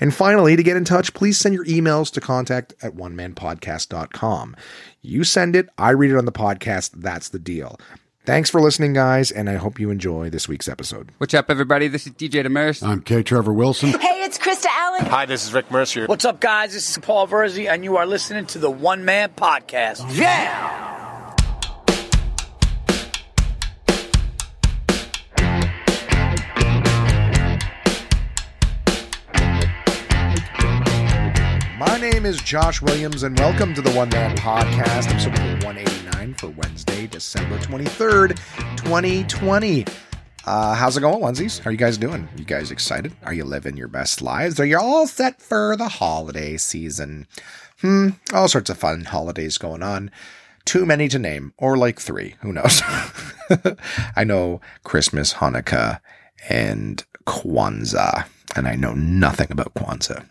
And finally, to get in touch, please send your emails to contact at onemanpodcast.com. You send it, I read it on the podcast. That's the deal. Thanks for listening, guys, and I hope you enjoy this week's episode. What's up, everybody? This is DJ Demers. I'm K. Trevor Wilson. Hey, it's Krista Allen. Hi, this is Rick Mercer. What's up, guys? This is Paul Verzi, and you are listening to the One Man Podcast. Yeah! My name is Josh Williams, and welcome to the One Man Podcast, episode number 189 for Wednesday, December 23rd, 2020. Uh, how's it going, onesies? How are you guys doing? You guys excited? Are you living your best lives? Are you all set for the holiday season? Hmm, all sorts of fun holidays going on. Too many to name, or like three. Who knows? I know Christmas, Hanukkah, and Kwanzaa, and I know nothing about Kwanzaa.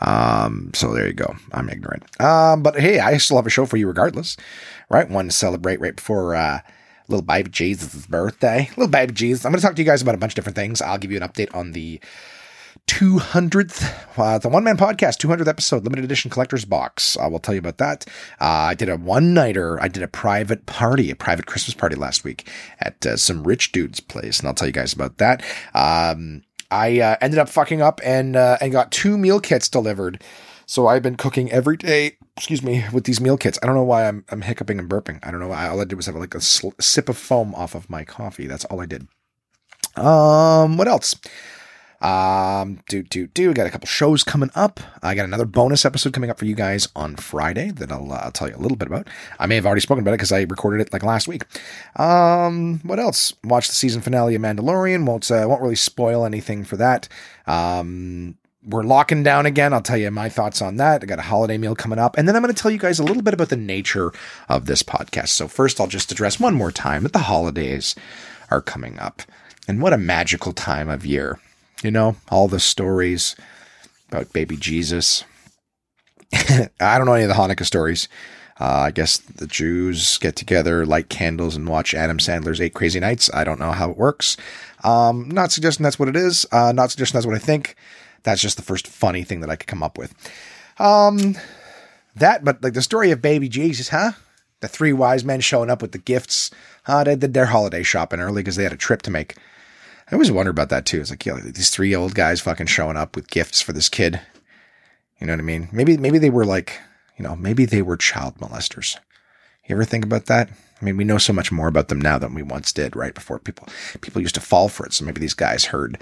Um, so there you go. I'm ignorant. Um, but hey, I still have a show for you regardless, right? One to celebrate right before, uh, little baby Jesus' birthday. Little baby Jesus. I'm going to talk to you guys about a bunch of different things. I'll give you an update on the 200th, uh, the one man podcast, 200th episode, limited edition collector's box. I will tell you about that. Uh, I did a one nighter. I did a private party, a private Christmas party last week at uh, some rich dude's place, and I'll tell you guys about that. Um, I uh, ended up fucking up and uh, and got two meal kits delivered. So I've been cooking every day. Excuse me, with these meal kits. I don't know why I'm I'm hiccuping and burping. I don't know. Why. All I did was have like a sl- sip of foam off of my coffee. That's all I did. Um, what else? Um, do do do. Got a couple shows coming up. I got another bonus episode coming up for you guys on Friday that I'll, uh, I'll tell you a little bit about. I may have already spoken about it because I recorded it like last week. Um, what else? Watch the season finale of Mandalorian. Won't uh, won't really spoil anything for that. Um, we're locking down again. I'll tell you my thoughts on that. I got a holiday meal coming up. And then I'm going to tell you guys a little bit about the nature of this podcast. So, first, I'll just address one more time that the holidays are coming up. And what a magical time of year. You know, all the stories about baby Jesus. I don't know any of the Hanukkah stories. Uh, I guess the Jews get together, light candles, and watch Adam Sandler's Eight Crazy Nights. I don't know how it works. Um, not suggesting that's what it is. Uh, not suggesting that's what I think. That's just the first funny thing that I could come up with. Um, that, but like the story of baby Jesus, huh? The three wise men showing up with the gifts. Uh, they did their holiday shopping early because they had a trip to make. I always wonder about that too. It's like, yeah, these three old guys fucking showing up with gifts for this kid. You know what I mean? Maybe, maybe they were like, you know, maybe they were child molesters. You ever think about that? I mean, we know so much more about them now than we once did, right? Before people, people used to fall for it. So maybe these guys heard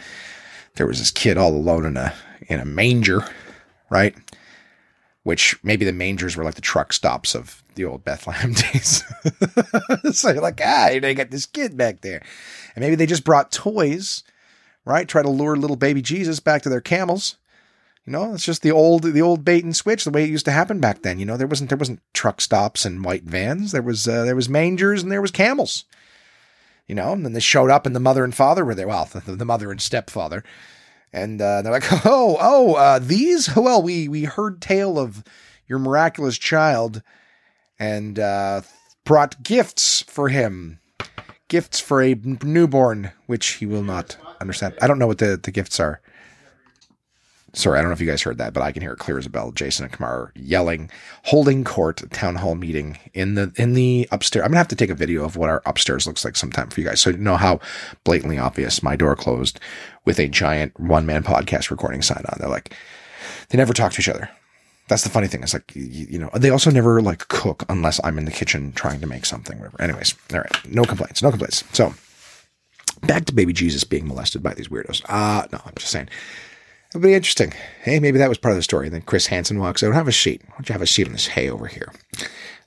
there was this kid all alone in a, in a manger, right? Which maybe the mangers were like the truck stops of the old Bethlehem days. so you're like, ah, they got this kid back there. And maybe they just brought toys, right? Try to lure little baby Jesus back to their camels. You know, it's just the old the old bait and switch, the way it used to happen back then. You know, there wasn't there wasn't truck stops and white vans. There was uh, there was mangers and there was camels. You know, and then they showed up and the mother and father were there. Well, the, the mother and stepfather. And uh, they're like, oh, oh, uh, these? Well, we we heard tale of your miraculous child and uh, brought gifts for him. Gifts for a newborn, which he will not understand. I don't know what the, the gifts are. Sorry, I don't know if you guys heard that, but I can hear it clear as a bell. Jason and Kamar yelling, holding court, town hall meeting in the in the upstairs. I'm gonna have to take a video of what our upstairs looks like sometime for you guys, so you know how blatantly obvious my door closed with a giant one man podcast recording sign on. They're like, they never talk to each other. That's the funny thing. It's like, you, you know, they also never like cook unless I'm in the kitchen trying to make something, whatever. Anyways, all right. No complaints. No complaints. So back to baby Jesus being molested by these weirdos. Uh, no, I'm just saying. It'll be interesting. Hey, maybe that was part of the story. And then Chris Hansen walks out. Have a sheet. Why don't you have a sheet on this hay over here?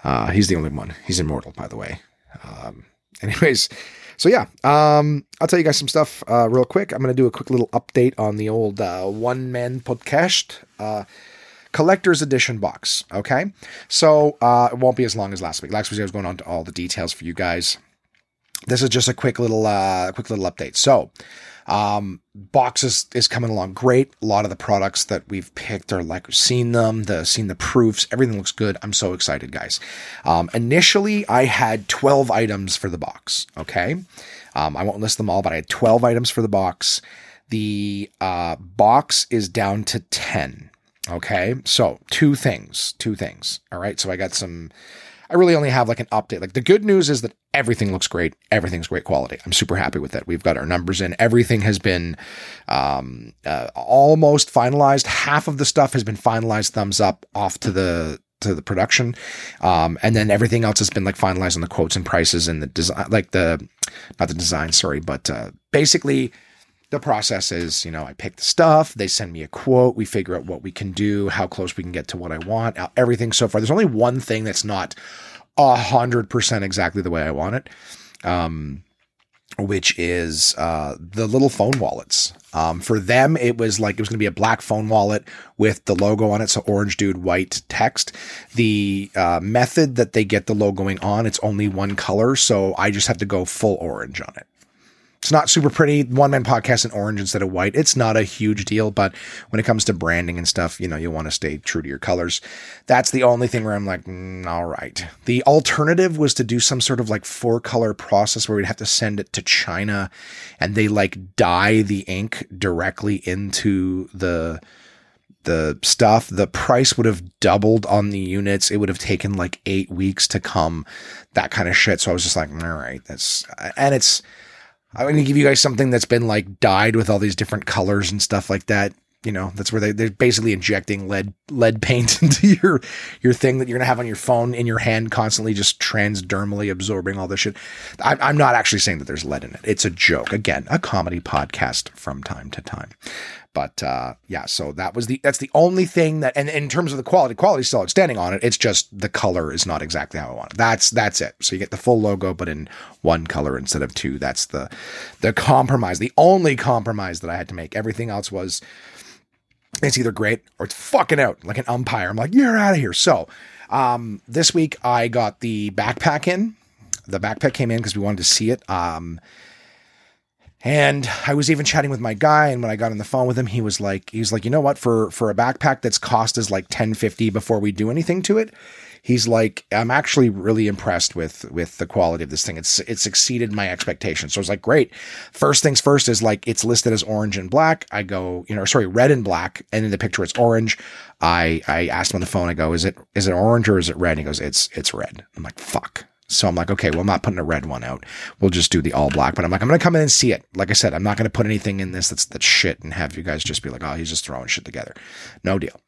Uh, he's the only one. He's immortal, by the way. Um, anyways, So yeah, um, I'll tell you guys some stuff uh, real quick. I'm going to do a quick little update on the old uh, one man podcast. Collector's edition box. Okay, so uh, it won't be as long as last week. Last week I was going on to all the details for you guys. This is just a quick little, uh, quick little update. So, um, box is, is coming along great. A lot of the products that we've picked are like seen them, the seen the proofs. Everything looks good. I'm so excited, guys. Um, initially, I had 12 items for the box. Okay, um, I won't list them all, but I had 12 items for the box. The uh, box is down to 10. Okay, so two things, two things. All right, so I got some. I really only have like an update. Like the good news is that everything looks great. Everything's great quality. I'm super happy with it. We've got our numbers in. Everything has been um, uh, almost finalized. Half of the stuff has been finalized. Thumbs up off to the to the production, um, and then everything else has been like finalized on the quotes and prices and the design, like the not the design, sorry, but uh, basically the process is, you know, I pick the stuff, they send me a quote, we figure out what we can do, how close we can get to what I want, everything so far. There's only one thing that's not a hundred percent exactly the way I want it. Um, which is uh, the little phone wallets. Um, for them, it was like it was going to be a black phone wallet with the logo on it, so orange dude, white text. The uh, method that they get the logoing on, it's only one color, so I just have to go full orange on it. It's not super pretty. One man podcast in orange instead of white. It's not a huge deal, but when it comes to branding and stuff, you know, you'll want to stay true to your colors. That's the only thing where I'm like, mm, all right. The alternative was to do some sort of like four color process where we'd have to send it to China and they like dye the ink directly into the the stuff, the price would have doubled on the units. It would have taken like eight weeks to come, that kind of shit. So I was just like, all right, that's, and it's, I'm going to give you guys something that's been like dyed with all these different colors and stuff like that. You know, that's where they, they're basically injecting lead lead paint into your your thing that you're gonna have on your phone in your hand, constantly just transdermally absorbing all this shit. I'm, I'm not actually saying that there's lead in it. It's a joke. Again, a comedy podcast from time to time. But uh, yeah, so that was the that's the only thing that and in terms of the quality, quality still outstanding on it. It's just the color is not exactly how I want it. That's that's it. So you get the full logo, but in one color instead of two. That's the the compromise. The only compromise that I had to make. Everything else was it's either great or it's fucking out like an umpire. I'm like, you're out of here. So um, this week I got the backpack in. The backpack came in because we wanted to see it. Um, and I was even chatting with my guy, and when I got on the phone with him, he was like, he was like, you know what, for for a backpack that's cost us like ten fifty before we do anything to it, he's like, I'm actually really impressed with with the quality of this thing. It's it's exceeded my expectations. So I was like, great. First things first is like it's listed as orange and black. I go, you know, sorry, red and black, and in the picture it's orange. I I asked him on the phone. I go, is it is it orange or is it red? And he goes, it's it's red. I'm like, fuck. So I'm like, okay, well, I'm not putting a red one out. We'll just do the all black. But I'm like, I'm to come in and see it. Like I said, I'm not to put anything in this that's that's shit and have you guys just be like, oh, he's just throwing shit together. No deal.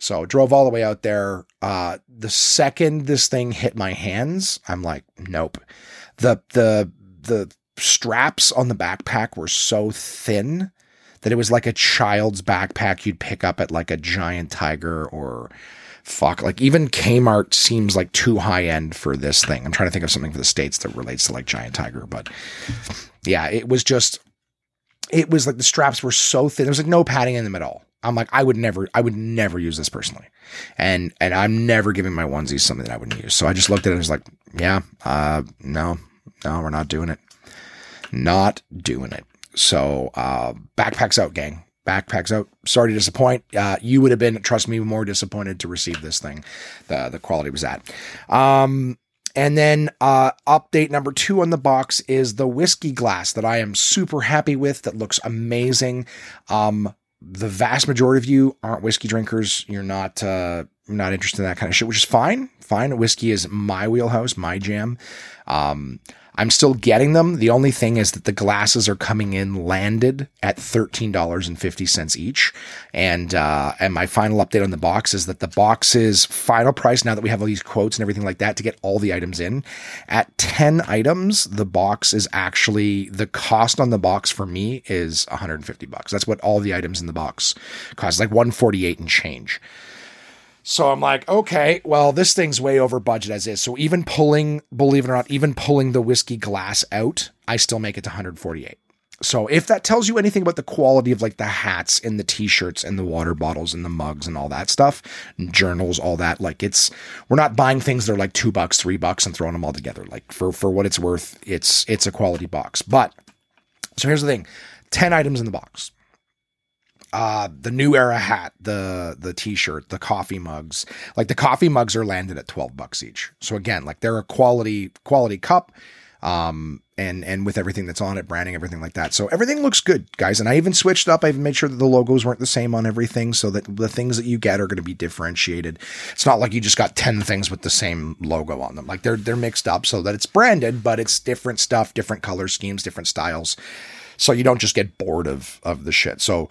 So drove all the way out there. Uh, the second this thing hit my hands, I'm like, nope. The the the straps on the backpack were so thin that it was like a child's backpack you'd pick up at like a giant tiger or fuck like even Kmart seems like too high end for this thing. I'm trying to think of something for the states that relates to like Giant Tiger, but yeah, it was just it was like the straps were so thin. There was like no padding in them at all. I'm like I would never I would never use this personally. And and I'm never giving my onesies something that I wouldn't use. So I just looked at it and was like, yeah, uh no. No, we're not doing it. Not doing it. So uh backpacks out gang backpacks out. Sorry to disappoint. Uh, you would have been, trust me, more disappointed to receive this thing. The the quality was that. Um, and then uh, update number two on the box is the whiskey glass that I am super happy with. That looks amazing. Um, the vast majority of you aren't whiskey drinkers. You're not uh, not interested in that kind of shit, which is fine. Fine. Whiskey is my wheelhouse, my jam. Um, I'm still getting them. The only thing is that the glasses are coming in landed at $13.50 each. And, uh, and my final update on the box is that the box's final price, now that we have all these quotes and everything like that to get all the items in, at 10 items, the box is actually, the cost on the box for me is 150 bucks. That's what all the items in the box cost, like 148 and change. So I'm like, okay, well, this thing's way over budget as is. So even pulling, believe it or not, even pulling the whiskey glass out, I still make it to 148. So if that tells you anything about the quality of like the hats and the t-shirts and the water bottles and the mugs and all that stuff, journals, all that, like it's we're not buying things that are like two bucks, three bucks and throwing them all together. Like for for what it's worth, it's it's a quality box. But so here's the thing: ten items in the box. Uh, the new era hat, the the t-shirt, the coffee mugs. Like the coffee mugs are landed at 12 bucks each. So again, like they're a quality quality cup um, and and with everything that's on it, branding, everything like that. So everything looks good, guys. And I even switched up. I even made sure that the logos weren't the same on everything, so that the things that you get are going to be differentiated. It's not like you just got ten things with the same logo on them. Like they're they're mixed up so that it's branded, but it's different stuff, different color schemes, different styles. So you don't just get bored of of the shit. So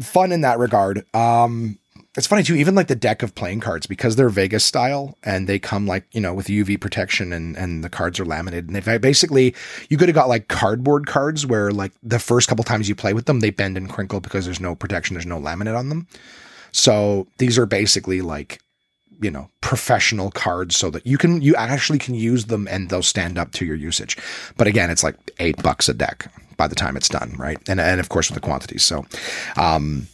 fun in that regard. Um, it's funny too, even like the deck of playing cards, because they're Vegas style and they come like, you know, with UV protection and, and the cards are laminated. And if basically you could have got like cardboard cards where like the first couple times you play with them, they bend and crinkle because there's no protection, there's no laminate on them. So these are basically like, you know, professional cards so that you can, you actually can use them and they'll stand up to your usage. But again, it's like eight bucks a deck by the time it's done, right? And, and of course with the quantities. So, um,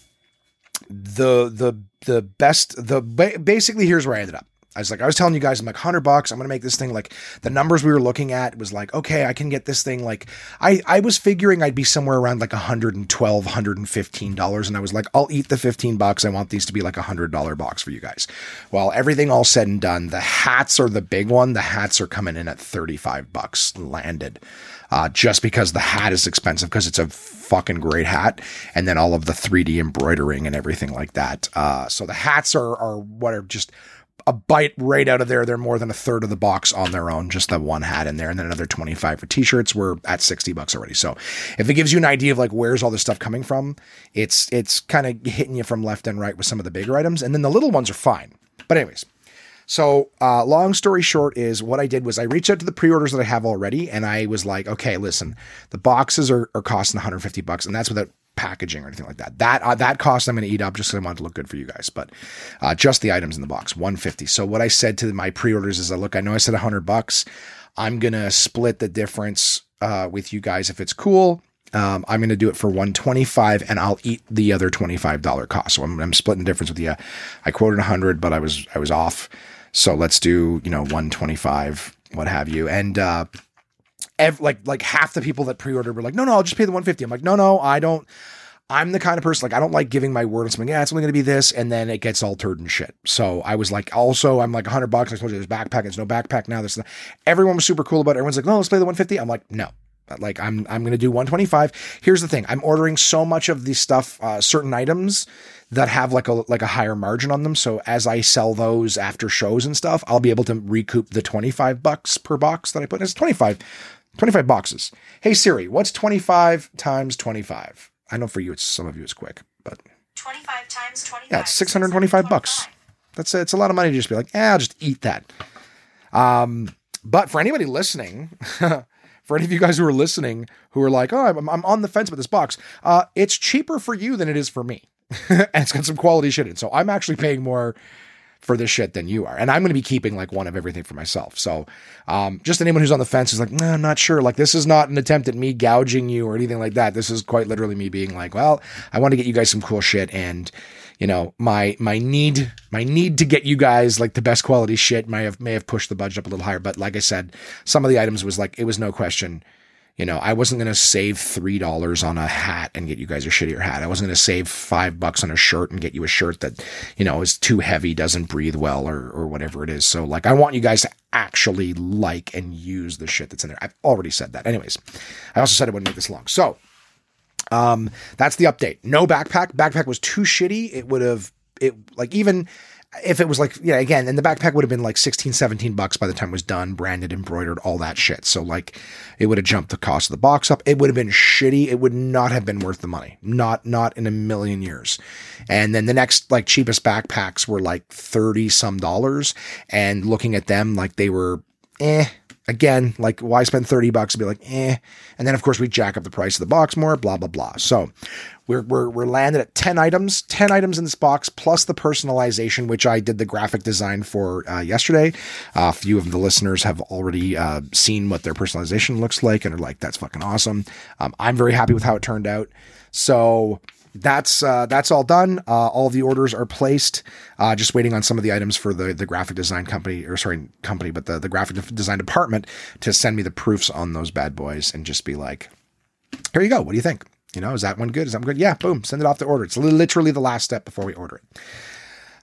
the the the best the basically here's where I ended up. I was like, I was telling you guys, I'm like, 100 bucks. I'm to make this thing like the numbers we were looking at was like, okay, I can get this thing. Like, I, I was figuring I'd be somewhere around like 112, 115 dollars. And I was like, I'll eat the 15 bucks. I want these to be like a hundred dollar box for you guys. Well, everything all said and done, the hats are the big one. The hats are coming in at 35 bucks landed uh, just because the hat is expensive because it's a fucking great hat, and then all of the 3D embroidering and everything like that. Uh, so the hats are are what are just a bite right out of there. They're more than a third of the box on their own, just the one hat in there, and then another 25 for t-shirts. We're at 60 bucks already. So if it gives you an idea of like where's all this stuff coming from, it's it's kind of hitting you from left and right with some of the bigger items, and then the little ones are fine. But anyways, so, uh, long story short is what I did was I reached out to the pre-orders that I have already, and I was like, okay, listen, the boxes are, are costing 150 bucks, and that's without packaging or anything like that. That uh, that cost I'm going to eat up just because I want to look good for you guys. But uh, just the items in the box, 150. So what I said to my pre-orders is, I look, I know I said 100 bucks. I'm gonna split the difference uh, with you guys if it's cool. Um, I'm going to do it for 125 and I'll eat the other $25 cost. So I'm, I'm splitting the difference with you. I quoted 100, but I was, I was off. So let's do, you know, 125, what have you. And, uh, ev- like, like half the people that pre-ordered were like, no, no, I'll just pay the 150. I'm like, no, no, I don't, I'm the kind of person like I don't like giving my word on something. Yeah, it's only going to be this, and then it gets altered and shit. So I was like, also, I'm like 100 bucks. I told you there's backpack. There's no backpack now. This, everyone was super cool about it. Everyone's like, no, let's play the 150. I'm like, no, like I'm I'm going to do 125. Here's the thing: I'm ordering so much of the stuff, uh, certain items that have like a like a higher margin on them. So as I sell those after shows and stuff, I'll be able to recoup the 25 bucks per box that I put. In. It's 25 25 boxes. Hey Siri, what's 25 times 25? I know for you it's some of you it's quick, but 25 times 25. Yeah, it's 625 bucks. That's it's a lot of money to just be like, "Eh, I'll just eat that." Um, but for anybody listening, for any of you guys who are listening who are like, oh, I'm, I'm on the fence with this box, uh, it's cheaper for you than it is for me. and it's got some quality shit in. So I'm actually paying more for this shit than you are. And I'm going to be keeping like one of everything for myself. So, um, just anyone who's on the fence is like, I'm not sure. Like, this is not an attempt at me gouging you or anything like that. This is quite literally me being like, well, I want to get you guys some cool shit. And, you know, my, my need, my need to get you guys like the best quality shit may have, may have pushed the budget up a little higher. But like I said, some of the items was like, it was no question you know, I wasn't going to save $3 on a hat and get you guys a shittier hat. I wasn't going to save five bucks on a shirt and get you a shirt that, you know, is too heavy, doesn't breathe well or, or whatever it is. So like, I want you guys to actually like and use the shit that's in there. I've already said that. Anyways, I also said I wouldn't make this long. So, um, that's the update. No backpack. Backpack was too shitty. It would have, it like even, if it was like yeah again and the backpack would have been like 16 17 bucks by the time it was done branded embroidered all that shit so like it would have jumped the cost of the box up it would have been shitty it would not have been worth the money not not in a million years and then the next like cheapest backpacks were like 30 some dollars and looking at them like they were eh again, like why spend 30 bucks and be like, eh. And then of course we jack up the price of the box more, blah, blah, blah. So we're, we're, we're landed at 10 items, 10 items in this box, plus the personalization, which I did the graphic design for uh, yesterday. Uh, a few of the listeners have already uh, seen what their personalization looks like and are like, that's fucking awesome. Um, I'm very happy with how it turned out. So that's uh, that's all done. Uh, all the orders are placed. Uh, just waiting on some of the items for the the graphic design company, or sorry, company, but the the graphic design department to send me the proofs on those bad boys and just be like, here you go. What do you think? You know, is that one good? Is that one good? Yeah, boom, send it off the order. It's literally the last step before we order it.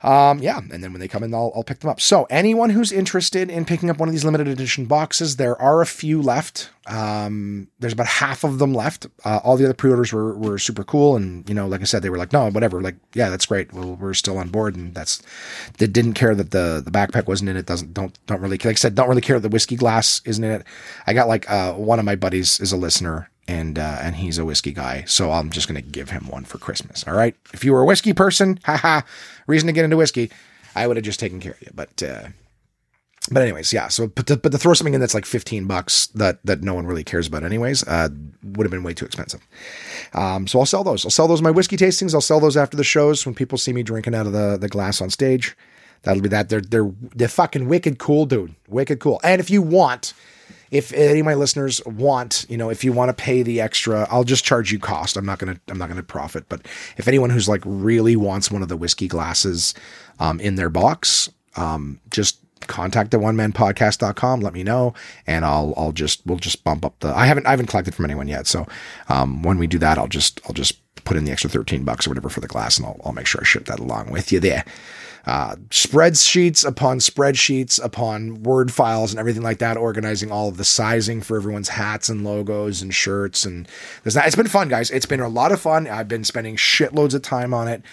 Um, yeah, and then when they come in, I'll, I'll pick them up. So anyone who's interested in picking up one of these limited edition boxes, there are a few left. Um, there's about half of them left. Uh, all the other pre-orders were, were super cool. And, you know, like I said, they were like, no, whatever. Like, yeah, that's great. Well, we're still on board. And that's, they didn't care that the, the backpack wasn't in it. Doesn't, don't, don't really, like I said, don't really care that the whiskey glass isn't in it. I got like, uh, one of my buddies is a listener and uh, and he's a whiskey guy, so I'm just gonna give him one for Christmas. All right. If you were a whiskey person, haha, reason to get into whiskey, I would have just taken care of you. But uh, but anyways, yeah. So but to, but to throw something in that's like 15 bucks that that no one really cares about anyways, uh, would have been way too expensive. Um, so I'll sell those. I'll sell those my whiskey tastings. I'll sell those after the shows when people see me drinking out of the the glass on stage. That'll be that. They're they're they're fucking wicked cool, dude. Wicked cool. And if you want if any of my listeners want, you know, if you want to pay the extra, I'll just charge you cost. I'm not gonna I'm not gonna profit. But if anyone who's like really wants one of the whiskey glasses um, in their box, um, just contact the one man podcast.com let me know and i'll i'll just we'll just bump up the i haven't i haven't collected from anyone yet so um, when we do that i'll just i'll just put in the extra 13 bucks or whatever for the glass and i'll, I'll make sure i ship that along with you there uh, spreadsheets upon spreadsheets upon word files and everything like that, organizing all of the sizing for everyone's hats and logos and shirts. And there's it's been fun, guys. It's been a lot of fun. I've been spending shitloads of time on it.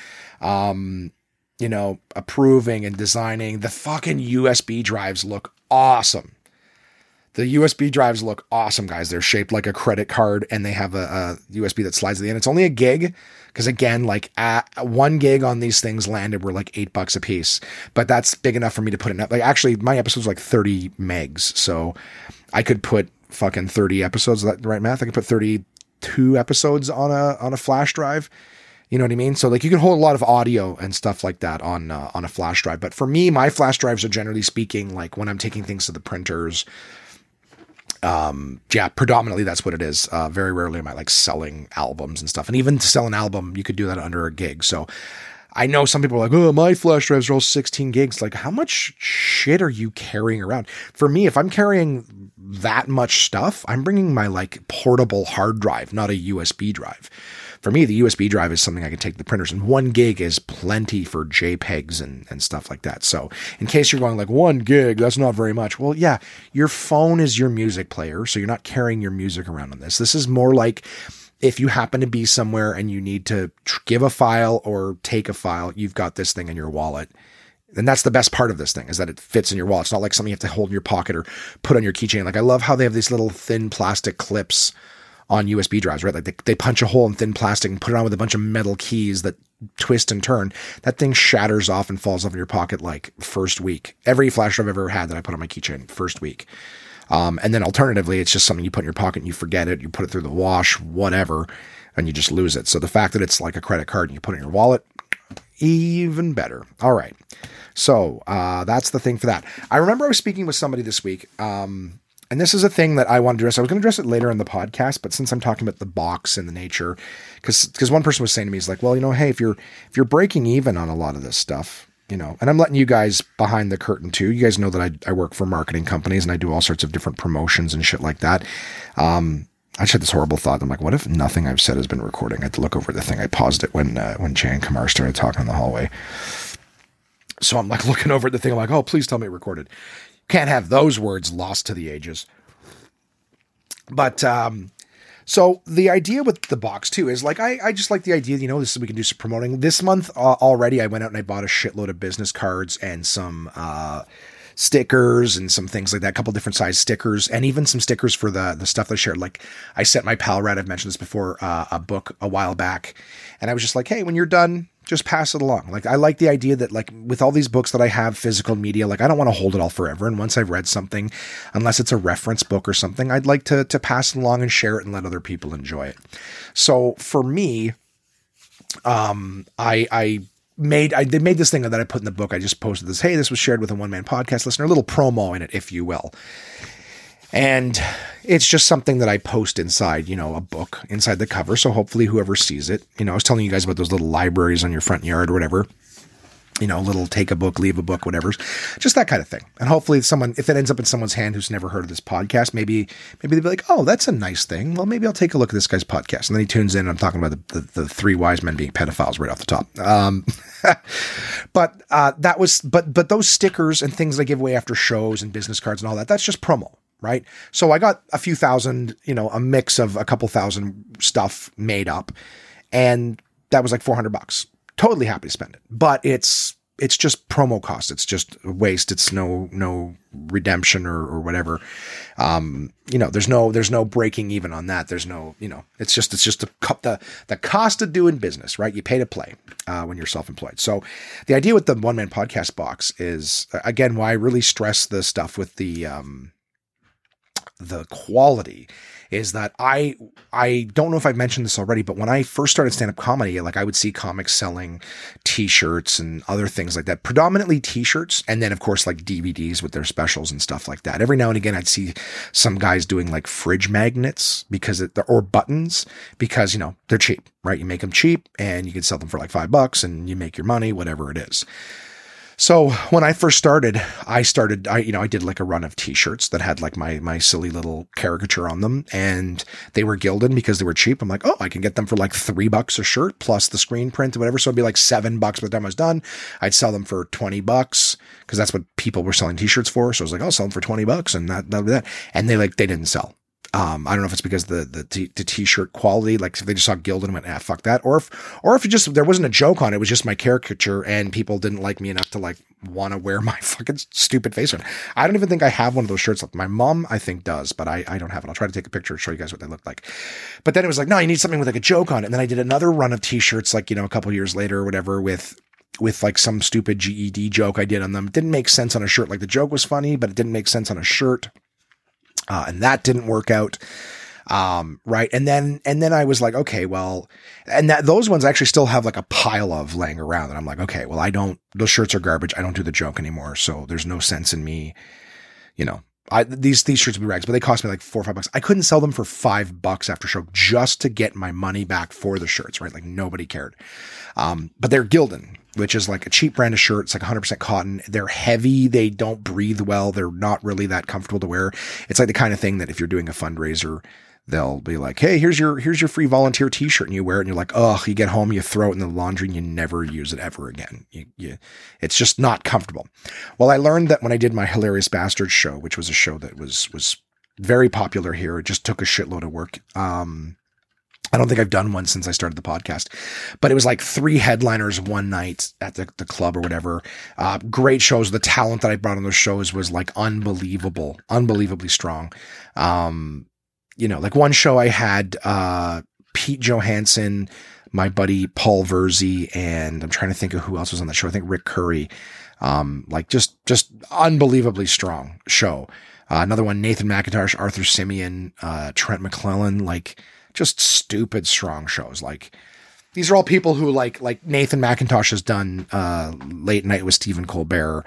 Um, you know, approving and designing. The fucking USB drives look awesome. The USB drives look awesome, guys. They're shaped like a credit card and they have a, a USB that slides at the end. It's only a gig because, again, like one gig on these things landed were like eight bucks a piece, but that's big enough for me to put it in. Like, actually, my episode was like 30 megs. So I could put fucking 30 episodes. Is that right math? I could put 32 episodes on a, on a flash drive. You know what I mean? So like you can hold a lot of audio and stuff like that on uh, on a flash drive. But for me, my flash drives are generally speaking like when I'm taking things to the printers um, yeah, predominantly that's what it is. Uh, very rarely am I like selling albums and stuff. And even to sell an album, you could do that under a gig. So I know some people are like, oh, my flash drives are all 16 gigs. Like, how much shit are you carrying around? For me, if I'm carrying that much stuff, I'm bringing my like portable hard drive, not a USB drive for me, the USB drive is something I can take the printers, and one gig is plenty for JPEGs and, and stuff like that. So, in case you're going like one gig, that's not very much. Well, yeah, your phone is your music player, so you're not carrying your music around on this. This is more like if you happen to be somewhere and you need to give a file or take a file, you've got this thing in your wallet. And that's the best part of this thing is that it fits in your wallet. It's not like something you have to hold in your pocket or put on your keychain. Like I love how they have these little thin plastic clips on USB drives, right? Like they, they punch a hole in thin plastic and put it on with a bunch of metal keys that twist and turn. That thing shatters off and falls off in your pocket like first week. Every flash drive I've ever had that I put on my keychain, first week. Um, and then alternatively, it's just something you put in your pocket and you forget it, you put it through the wash, whatever, and you just lose it. So the fact that it's like a credit card and you put it in your wallet, even better. All right. So uh, that's the thing for that. I remember I was speaking with somebody this week. Um, and this is a thing that I want to address. I was going to address it later in the podcast, but since I'm talking about the box and the nature, because because one person was saying to me, he's like, well, you know, hey, if you're if you're breaking even on a lot of this stuff, you know, and I'm letting you guys behind the curtain too. You guys know that I, I work for marketing companies and I do all sorts of different promotions and shit like that. Um, I just had this horrible thought. I'm like, what if nothing I've said has been recording? I had to look over the thing. I paused it when uh, when Jay and Kamar started talking in the hallway. So I'm like looking over at the thing. I'm like, oh, please tell me it recorded. Can't have those words lost to the ages. But um, so the idea with the box too is like I, I just like the idea, you know, this is we can do some promoting. This month uh, already, I went out and I bought a shitload of business cards and some uh, stickers and some things like that, a couple different size stickers, and even some stickers for the the stuff that I shared. Like I sent my pal Red, I've mentioned this before, uh, a book a while back, and I was just like, hey, when you're done just pass it along. Like I like the idea that like with all these books that I have physical media, like I don't want to hold it all forever. And once I've read something, unless it's a reference book or something, I'd like to to pass it along and share it and let other people enjoy it. So for me, um, I I made I did made this thing that I put in the book. I just posted this. Hey, this was shared with a one man podcast listener. A little promo in it, if you will. And it's just something that I post inside, you know, a book inside the cover. So hopefully whoever sees it, you know, I was telling you guys about those little libraries on your front yard or whatever. You know, little take a book, leave a book, whatever. Just that kind of thing. And hopefully someone if it ends up in someone's hand who's never heard of this podcast, maybe maybe they'll be like, Oh, that's a nice thing. Well, maybe I'll take a look at this guy's podcast. And then he tunes in and I'm talking about the, the, the three wise men being pedophiles right off the top. Um but uh, that was but but those stickers and things I give away after shows and business cards and all that, that's just promo right? So I got a few thousand, you know, a mix of a couple thousand stuff made up, and that was like 400 bucks. Totally happy to spend it, but it's it's just promo cost. It's just waste. It's no no redemption or, or whatever. Um, you know, there's no there's no breaking even on that. There's no you know, it's just it's just the the the cost of doing business, right? You pay to play uh, when you're self employed. So the idea with the one man podcast box is again why I really stress the stuff with the um, the quality is that I I don't know if I've mentioned this already, but when I first started stand up comedy, like I would see comics selling T-shirts and other things like that, predominantly T-shirts, and then of course like DVDs with their specials and stuff like that. Every now and again, I'd see some guys doing like fridge magnets because it, or buttons because you know they're cheap, right? You make them cheap and you can sell them for like five bucks and you make your money, whatever it is. So when I first started, I started, I, you know, I did like a run of t-shirts that had like my, my silly little caricature on them and they were Gildan because they were cheap. I'm like, oh, I can get them for like three bucks a shirt plus the screen print or whatever. So it'd be like seven bucks by the time I was done. I'd sell them for 20 bucks because that's what people were selling t-shirts for. So I was like, I'll sell them for 20 bucks and that, that, that. And they like, they didn't sell. Um, I don't know if it's because the the, t- the t-shirt quality, like if they just saw Gildan and went, ah, fuck that, or if or if it just there wasn't a joke on it, it was just my caricature, and people didn't like me enough to like want to wear my fucking stupid face on. I don't even think I have one of those shirts. left. My mom, I think, does, but I I don't have it. I'll try to take a picture and show you guys what they look like. But then it was like, no, you need something with like a joke on it. And then I did another run of t-shirts, like you know, a couple years later or whatever, with with like some stupid GED joke I did on them. It didn't make sense on a shirt. Like the joke was funny, but it didn't make sense on a shirt. Uh, and that didn't work out. Um, right. And then, and then I was like, okay, well, and that those ones actually still have like a pile of laying around. And I'm like, okay, well, I don't, those shirts are garbage. I don't do the joke anymore. So there's no sense in me, you know, I, these these shirts would be rags, but they cost me like four or five bucks. I couldn't sell them for five bucks after show just to get my money back for the shirts, right? Like nobody cared. Um, but they're Gildan, which is like a cheap brand of shirt. It's like 100% cotton. They're heavy. They don't breathe well. They're not really that comfortable to wear. It's like the kind of thing that if you're doing a fundraiser, they'll be like, "Hey, here's your here's your free volunteer T-shirt," and you wear it, and you're like, "Oh!" You get home, you throw it in the laundry, and you never use it ever again. You, you, it's just not comfortable. Well, I learned that when I did my hilarious bastard show, which was a show that was was very popular here. It just took a shitload of work. Um, I don't think I've done one since I started the podcast, but it was like three headliners one night at the, the club or whatever. Uh, great shows. The talent that I brought on those shows was like unbelievable, unbelievably strong. Um, you know, like one show I had, uh, Pete Johansson, my buddy Paul Verzi, and I'm trying to think of who else was on that show. I think Rick Curry. Um, like just, just unbelievably strong show. Uh, another one, Nathan Macintosh, Arthur Simeon, uh, Trent McClellan, like just stupid strong shows. Like these are all people who like, like Nathan Macintosh has done, uh, late night with Stephen Colbert.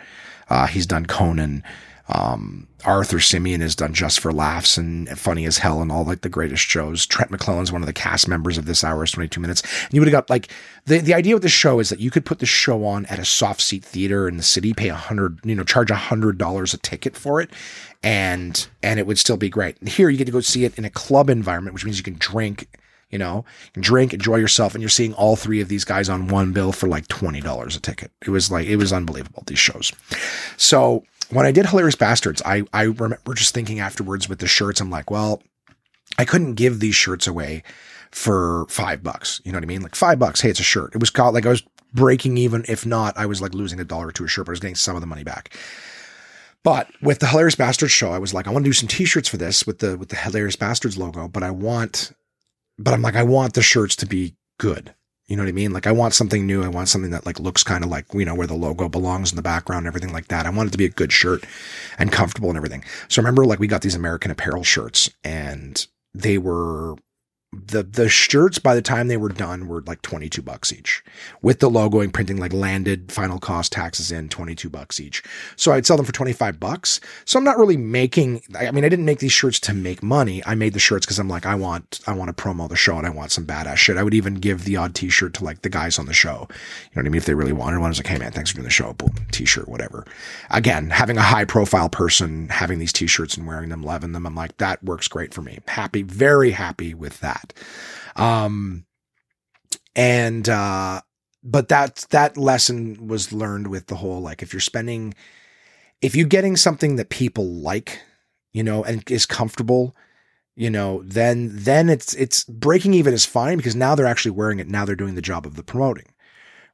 Uh, he's done Conan. Um, Arthur Simeon has done Just for Laughs and Funny as Hell and all like the greatest shows. Trent McClellan's one of the cast members of This Hour Has 22 Minutes. And you would have got like the, the idea with the show is that you could put the show on at a soft seat theater in the city, pay a hundred, you know, charge a hundred dollars a ticket for it. And, and it would still be great. Here you get to go see it in a club environment, which means you can drink you know, drink, enjoy yourself. And you're seeing all three of these guys on one bill for like $20 a ticket. It was like, it was unbelievable, these shows. So when I did Hilarious Bastards, I, I remember just thinking afterwards with the shirts, I'm like, well, I couldn't give these shirts away for five bucks. You know what I mean? Like five bucks. Hey, it's a shirt. It was called like I was breaking even. If not, I was like losing a dollar two a shirt, but I was getting some of the money back. But with the Hilarious Bastards show, I was like, I want to do some t-shirts for this with the, with the Hilarious Bastards logo, but I want, but I'm like, I want the shirts to be good You know what I mean? Like I want something new. I want something that like looks kind of like, you know, where the logo belongs in the background and everything like that. I want it to be a good shirt and comfortable and everything. So remember like we got these American Apparel shirts and they were the the shirts by the time they were done were like 22 bucks each with the logo and printing like landed final cost taxes in 22 bucks each. So i'd sell them for 25 bucks. So i'm not really making i mean i didn't make these shirts to make money. I made the shirts because i'm like i want i want to promo the show and i want some badass shit. I would even give the odd t-shirt to like the guys on the show. You know what i mean? If they really wanted one i was like hey man thanks for doing the show boom t-shirt whatever. Again having a high profile person having these t-shirts and wearing them loving them i'm like that works great for me. Happy very happy with that um, and, uh, but that, that lesson was learned with the whole, like, if you're spending, if you're getting something that people like, you know, and is comfortable, you know, then, then it's, it's breaking even is fine because now they're actually wearing it. Now they're doing the job of the promoting,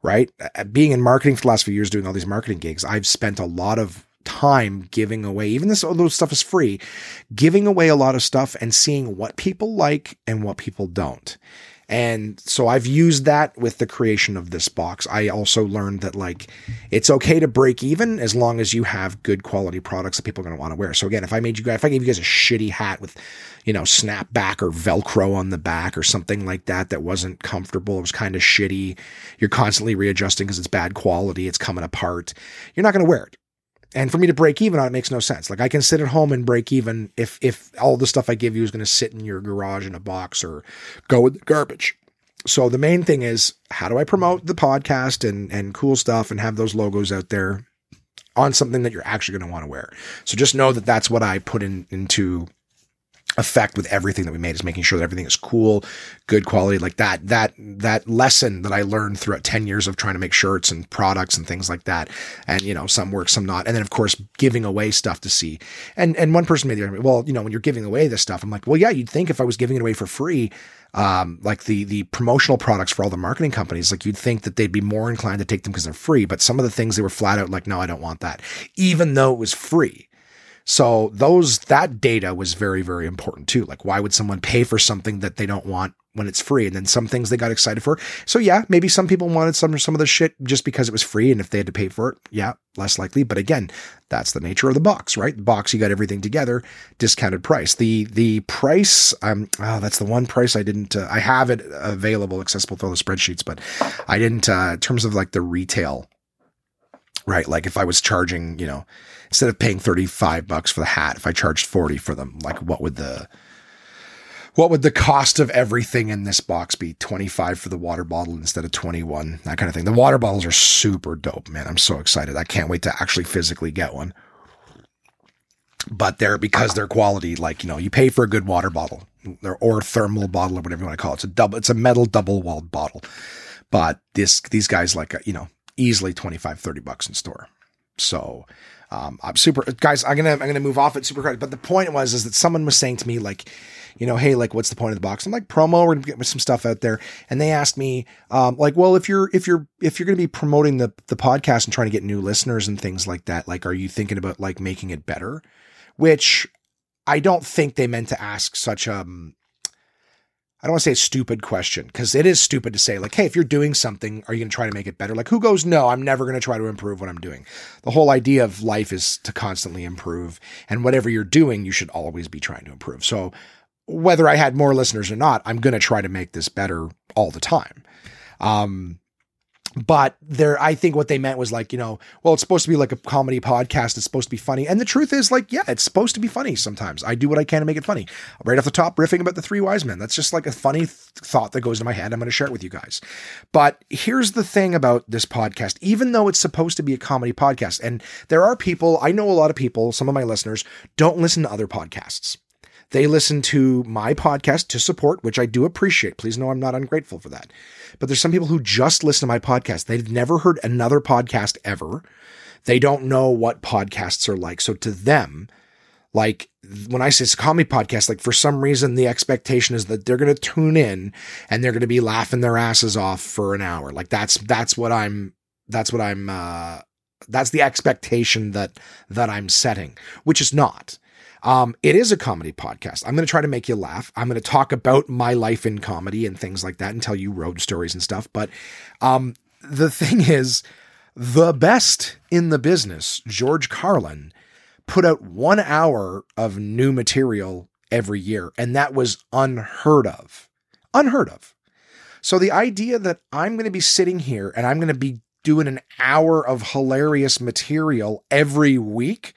right? Uh, Being in marketing for the last few years, doing all these marketing gigs, I've spent a lot of time giving away, even this, although stuff is free, giving away a lot of stuff and seeing what people like and what people don't. And so I've used that with the creation of this box. I also learned that like it's okay to break even as long as you have good quality products that people are going to want to wear. So again, if I made you guys, if I gave you guys a shitty hat with, you know, snapback or Velcro on the back or something like that that wasn't comfortable, it was kind of shitty. You're constantly readjusting because it's bad quality, it's coming apart. You're not going to wear it. And for me to break even on it makes no sense. Like I can sit at home and break even if if all the stuff I give you is going to sit in your garage in a box or go with the garbage. So the main thing is how do I promote the podcast and and cool stuff and have those logos out there on something that you're actually going to want to wear. So just know that that's what I put in into effect with everything that we made is making sure that everything is cool, good quality, like that, that, that lesson that I learned throughout 10 years of trying to make shirts and products and things like that. And, you know, some work, some not. And then of course, giving away stuff to see. And, and one person made the argument, well, you know, when you're giving away this stuff, I'm like, well, yeah, you'd think if I was giving it away for free, um, like the, the promotional products for all the marketing companies, like you'd think that they'd be more inclined to take them because they're free. But some of the things they were flat out like, no, I don't want that, even though it was free. So those that data was very very important too. Like why would someone pay for something that they don't want when it's free? And then some things they got excited for. So yeah, maybe some people wanted some some of the shit just because it was free and if they had to pay for it, yeah, less likely. But again, that's the nature of the box, right? The box you got everything together, discounted price. The the price um oh, that's the one price I didn't uh, I have it available accessible through the spreadsheets, but I didn't uh in terms of like the retail right? Like if I was charging, you know, instead of paying 35 bucks for the hat, if I charged 40 for them, like what would the, what would the cost of everything in this box be? 25 for the water bottle instead of 21, that kind of thing. The water bottles are super dope, man. I'm so excited. I can't wait to actually physically get one. But they're because they're quality, like, you know, you pay for a good water bottle or thermal bottle or whatever you want to call it. It's a double, it's a metal double walled bottle. But this, these guys like, you know, easily 25, 30 bucks in store. So, um, I'm super guys. I'm gonna I'm gonna move off at super quick. But the point was is that someone was saying to me like, you know, hey, like, what's the point of the box? I'm like, promo. We're gonna get some stuff out there. And they asked me, um, like, well, if you're if you're if you're gonna be promoting the the podcast and trying to get new listeners and things like that, like, are you thinking about like making it better? Which I don't think they meant to ask such um I don't want to say a stupid question because it is stupid to say, like, hey, if you're doing something, are you going to try to make it better? Like, who goes, no, I'm never going to try to improve what I'm doing. The whole idea of life is to constantly improve. And whatever you're doing, you should always be trying to improve. So, whether I had more listeners or not, I'm going to try to make this better all the time. Um, but there i think what they meant was like you know well it's supposed to be like a comedy podcast. It's supposed to be funny. And the truth is like yeah it's supposed to be funny sometimes. I do what i can to make it funny. Right off the top riffing about the three wise men. That's just like a funny th- thought that goes in my head i'm going to share it with you guys. But here's the thing about this podcast. Even though it's supposed to be a comedy podcast and there are people i know a lot of people some of my listeners don't listen to other podcasts they listen to my podcast to support, which I do appreciate. Please know I'm not ungrateful for that. But there's some people who just listen to my podcast. They've never heard another podcast ever. They don't know what podcasts are like. So to them, like when I say it's a comedy podcast, like for some reason the expectation is that they're going to tune in and they're going to be laughing their asses off for an hour. Like that's that's what I'm that's what I'm uh that's the expectation that that I'm setting, which is not. Um, it is a comedy podcast. I'm going to try to make you laugh. I'm going to talk about my life in comedy and things like that and tell you road stories and stuff. But um, the thing is, the best in the business, George Carlin, put out one hour of new material every year, and that was unheard of. Unheard of. So the idea that I'm going to be sitting here and I'm going to be doing an hour of hilarious material every week.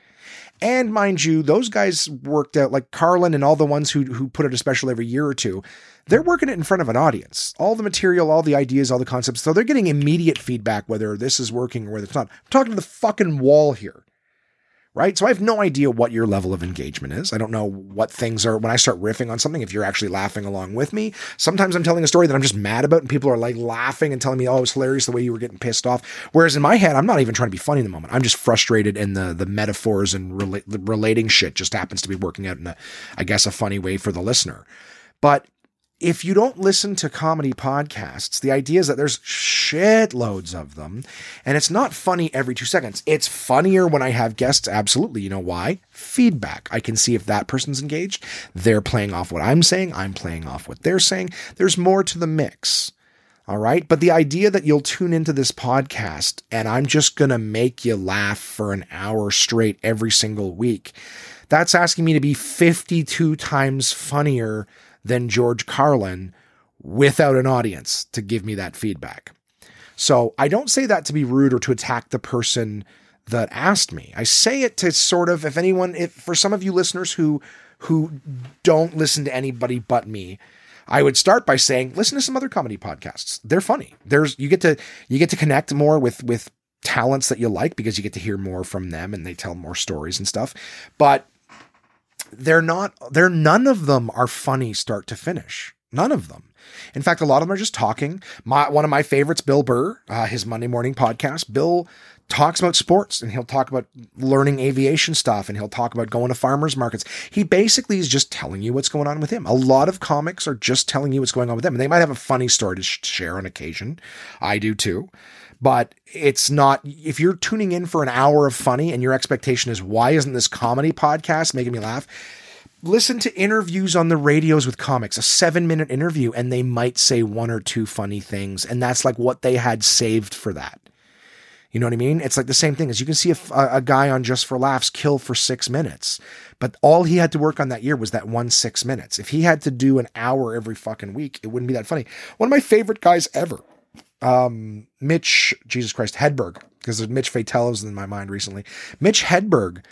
And mind you, those guys worked out like Carlin and all the ones who who put out a special every year or two. They're working it in front of an audience. All the material, all the ideas, all the concepts. So they're getting immediate feedback whether this is working or whether it's not. I'm talking to the fucking wall here right? So I have no idea what your level of engagement is. I don't know what things are when I start riffing on something, if you're actually laughing along with me. Sometimes I'm telling a story that I'm just mad about and people are like laughing and telling me, oh, it's hilarious the way you were getting pissed off. Whereas in my head, I'm not even trying to be funny in the moment. I'm just frustrated and the the metaphors and rela- relating shit just happens to be working out in a, I guess, a funny way for the listener. But if you don't listen to comedy podcasts, the idea is that there's shitloads of them, and it's not funny every two seconds. It's funnier when I have guests. Absolutely. You know why? Feedback. I can see if that person's engaged. They're playing off what I'm saying. I'm playing off what they're saying. There's more to the mix. All right. But the idea that you'll tune into this podcast and I'm just going to make you laugh for an hour straight every single week, that's asking me to be 52 times funnier than George Carlin without an audience to give me that feedback. So I don't say that to be rude or to attack the person that asked me. I say it to sort of, if anyone, if for some of you listeners who who don't listen to anybody but me, I would start by saying, listen to some other comedy podcasts. They're funny. There's you get to you get to connect more with with talents that you like because you get to hear more from them and they tell more stories and stuff. But they're not they're none of them are funny start to finish. None of them. In fact a lot of them are just talking. My one of my favorites Bill Burr uh, his monday morning podcast. Bill talks about sports and he'll talk about learning aviation stuff and he'll talk about going to farmers markets. He basically is just telling you what's going on with him. A lot of comics are just telling you what's going on with them and they might have a funny story to sh- share on occasion. I do too but it's not if you're tuning in for an hour of funny and your expectation is why isn't this comedy podcast making me laugh? Listen to interviews on the radios with comics a seven minute interview and they might say one or two funny things and that's like what they had saved for that. You know what i mean? It's like the same thing as you can see a, a guy on just for laughs kill for six minutes but all he had to work on that year was that one six minutes. If he had to do an hour every fucking week it wouldn't be that funny. One of my favorite guys ever um, Mitch, Jesus Christ, Hedberg, because there's Mitch Fatel was in my mind recently. Mitch Hedberg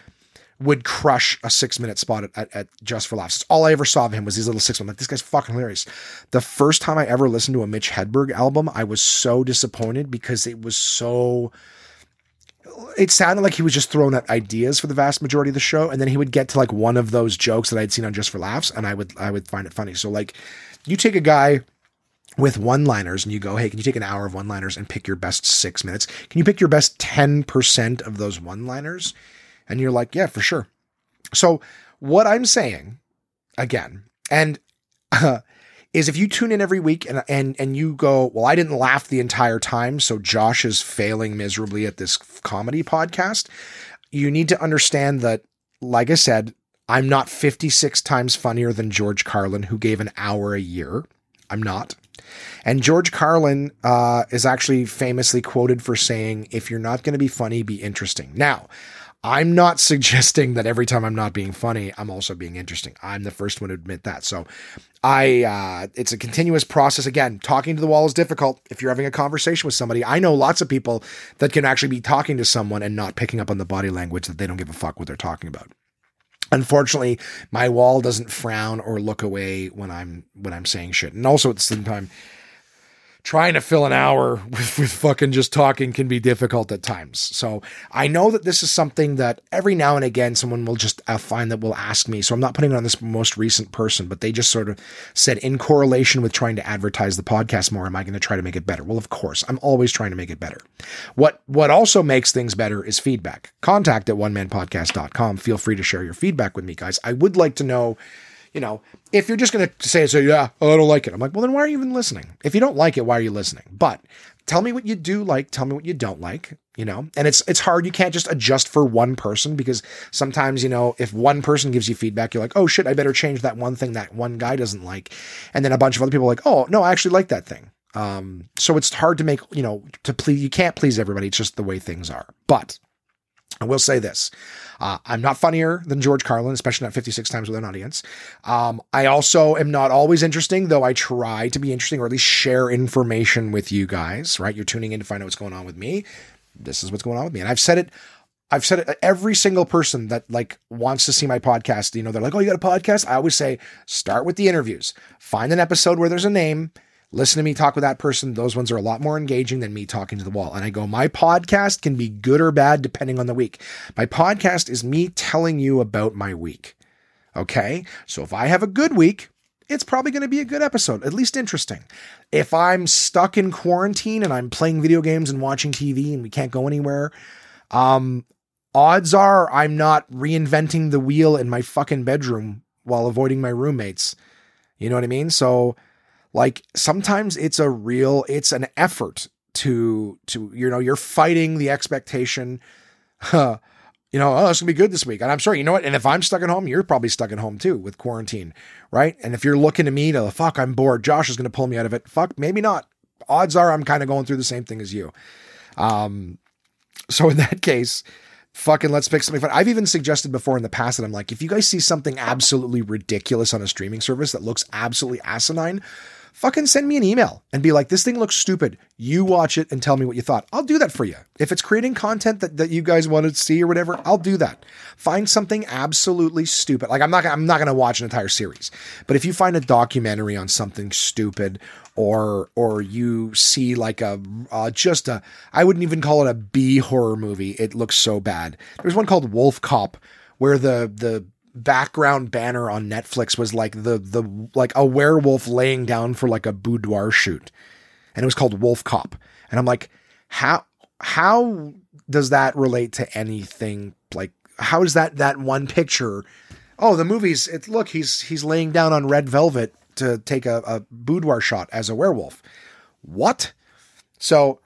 would crush a six minute spot at, at, at, Just for Laughs. It's all I ever saw of him was these little six. I'm like, this guy's fucking hilarious. The first time I ever listened to a Mitch Hedberg album, I was so disappointed because it was so. It sounded like he was just throwing out ideas for the vast majority of the show, and then he would get to like one of those jokes that I'd seen on Just for Laughs, and I would I would find it funny. So like, you take a guy with one liners and you go, hey, can you take an hour of one liners and pick your best six minutes? Can you pick your best 10% of those one liners? And you're like, yeah, for sure. So, what I'm saying again, and uh, is if you tune in every week and, and and you go, well, I didn't laugh the entire time, so Josh is failing miserably at this comedy podcast. You need to understand that, like I said, I'm not 56 times funnier than George Carlin, who gave an hour a year. I'm not. And George Carlin uh, is actually famously quoted for saying, if you're not going to be funny, be interesting. Now, I'm not suggesting that every time I'm not being funny, I'm also being interesting. I'm the first one to admit that. So I, uh, it's a continuous process. Again, talking to the wall is difficult. If you're having a conversation with somebody, I know lots of people that can actually be talking to someone and not picking up on the body language that they don't give a fuck what they're talking about. Unfortunately, my wall doesn't frown or look away when I'm when I'm saying shit. And also at the same time, trying to fill an hour with, with fucking just talking can be difficult at times. So I know that this is something that every now and again someone will just uh, find that will ask me. So I'm not putting it on this most recent person, but they just sort of said in correlation with trying to advertise the podcast more, am I going to try to make it better? Well, of course, I'm always trying to make it better. What what also makes things better is feedback. Contact at one man onemanpodcast.com. Feel free to share your feedback with me, guys. I would like to know you know, if you're just going to say, so yeah, oh, I don't like it. I'm like, well, then why are you even listening? If you don't like it, why are you listening? But tell me what you do like, tell me what you don't like, you know? And it's it's hard. You can't just adjust for one person because sometimes, you know, if one person gives you feedback, you're like, "Oh shit, I better change that one thing that one guy doesn't like." And then a bunch of other people are like, "Oh, no, I actually like that thing." Um, so it's hard to make, you know, to please you can't please everybody. It's just the way things are. But I will say this. Uh, I'm not funnier than George Carlin, especially not 56 times with an audience. Um, I also am not always interesting, though I try to be interesting or at least share information with you guys, right? You're tuning in to find out what's going on with me. This is what's going on with me. And I've said it. I've said it. Every single person that like wants to see my podcast, you know, they're like, "Oh, you got a podcast?" I always say, start with the interviews. Find an episode where there's a name, listen to me talk with that person. Those ones are a lot more engaging than me talking to the wall. And I go, my podcast can be good or bad depending on the week. My podcast is me telling you about my week. Okay. So if I have a good week, it's probably going to be a good episode, at least interesting. If I'm stuck in quarantine and I'm playing video games and watching TV and we can't go anywhere, um, odds are I'm not reinventing the wheel in my fucking bedroom while avoiding my roommates. You know what I mean? So, like sometimes it's a real it's an effort to to you know you're fighting the expectation. Huh, you know oh it's gonna be good this week. And i'm sure you know what? And if i'm stuck at home you're probably stuck at home too with quarantine right? And if you're looking to me to the fuck i'm bored. Josh is gonna pull me out of it. Fuck maybe not. Odds are i'm kind of going through the same thing as you. Um so in that case fucking let's pick something fun. I've even suggested before in the past that I'm like, if you guys see something absolutely ridiculous on a streaming service that looks absolutely asinine, fucking send me an email and be like, this thing looks stupid. You watch it and tell me what you thought. I'll do that for you. If it's creating content that, that you guys want to see or whatever, I'll do that. Find something absolutely stupid. Like I'm not, I'm not to watch an entire series, but if you find a documentary on something stupid or, or you see like a, uh, just a, I wouldn't even call it a B horror movie. It looks so bad. There's one called Wolf Cop where the, the, background banner on Netflix was like the the like a werewolf laying down for like a boudoir shoot. And it was called Wolf Cop. And I'm like, how how does that relate to anything like how is that that one picture? Oh, the movie's it look, he's he's laying down on red velvet to take a, a boudoir shot as a werewolf. What? So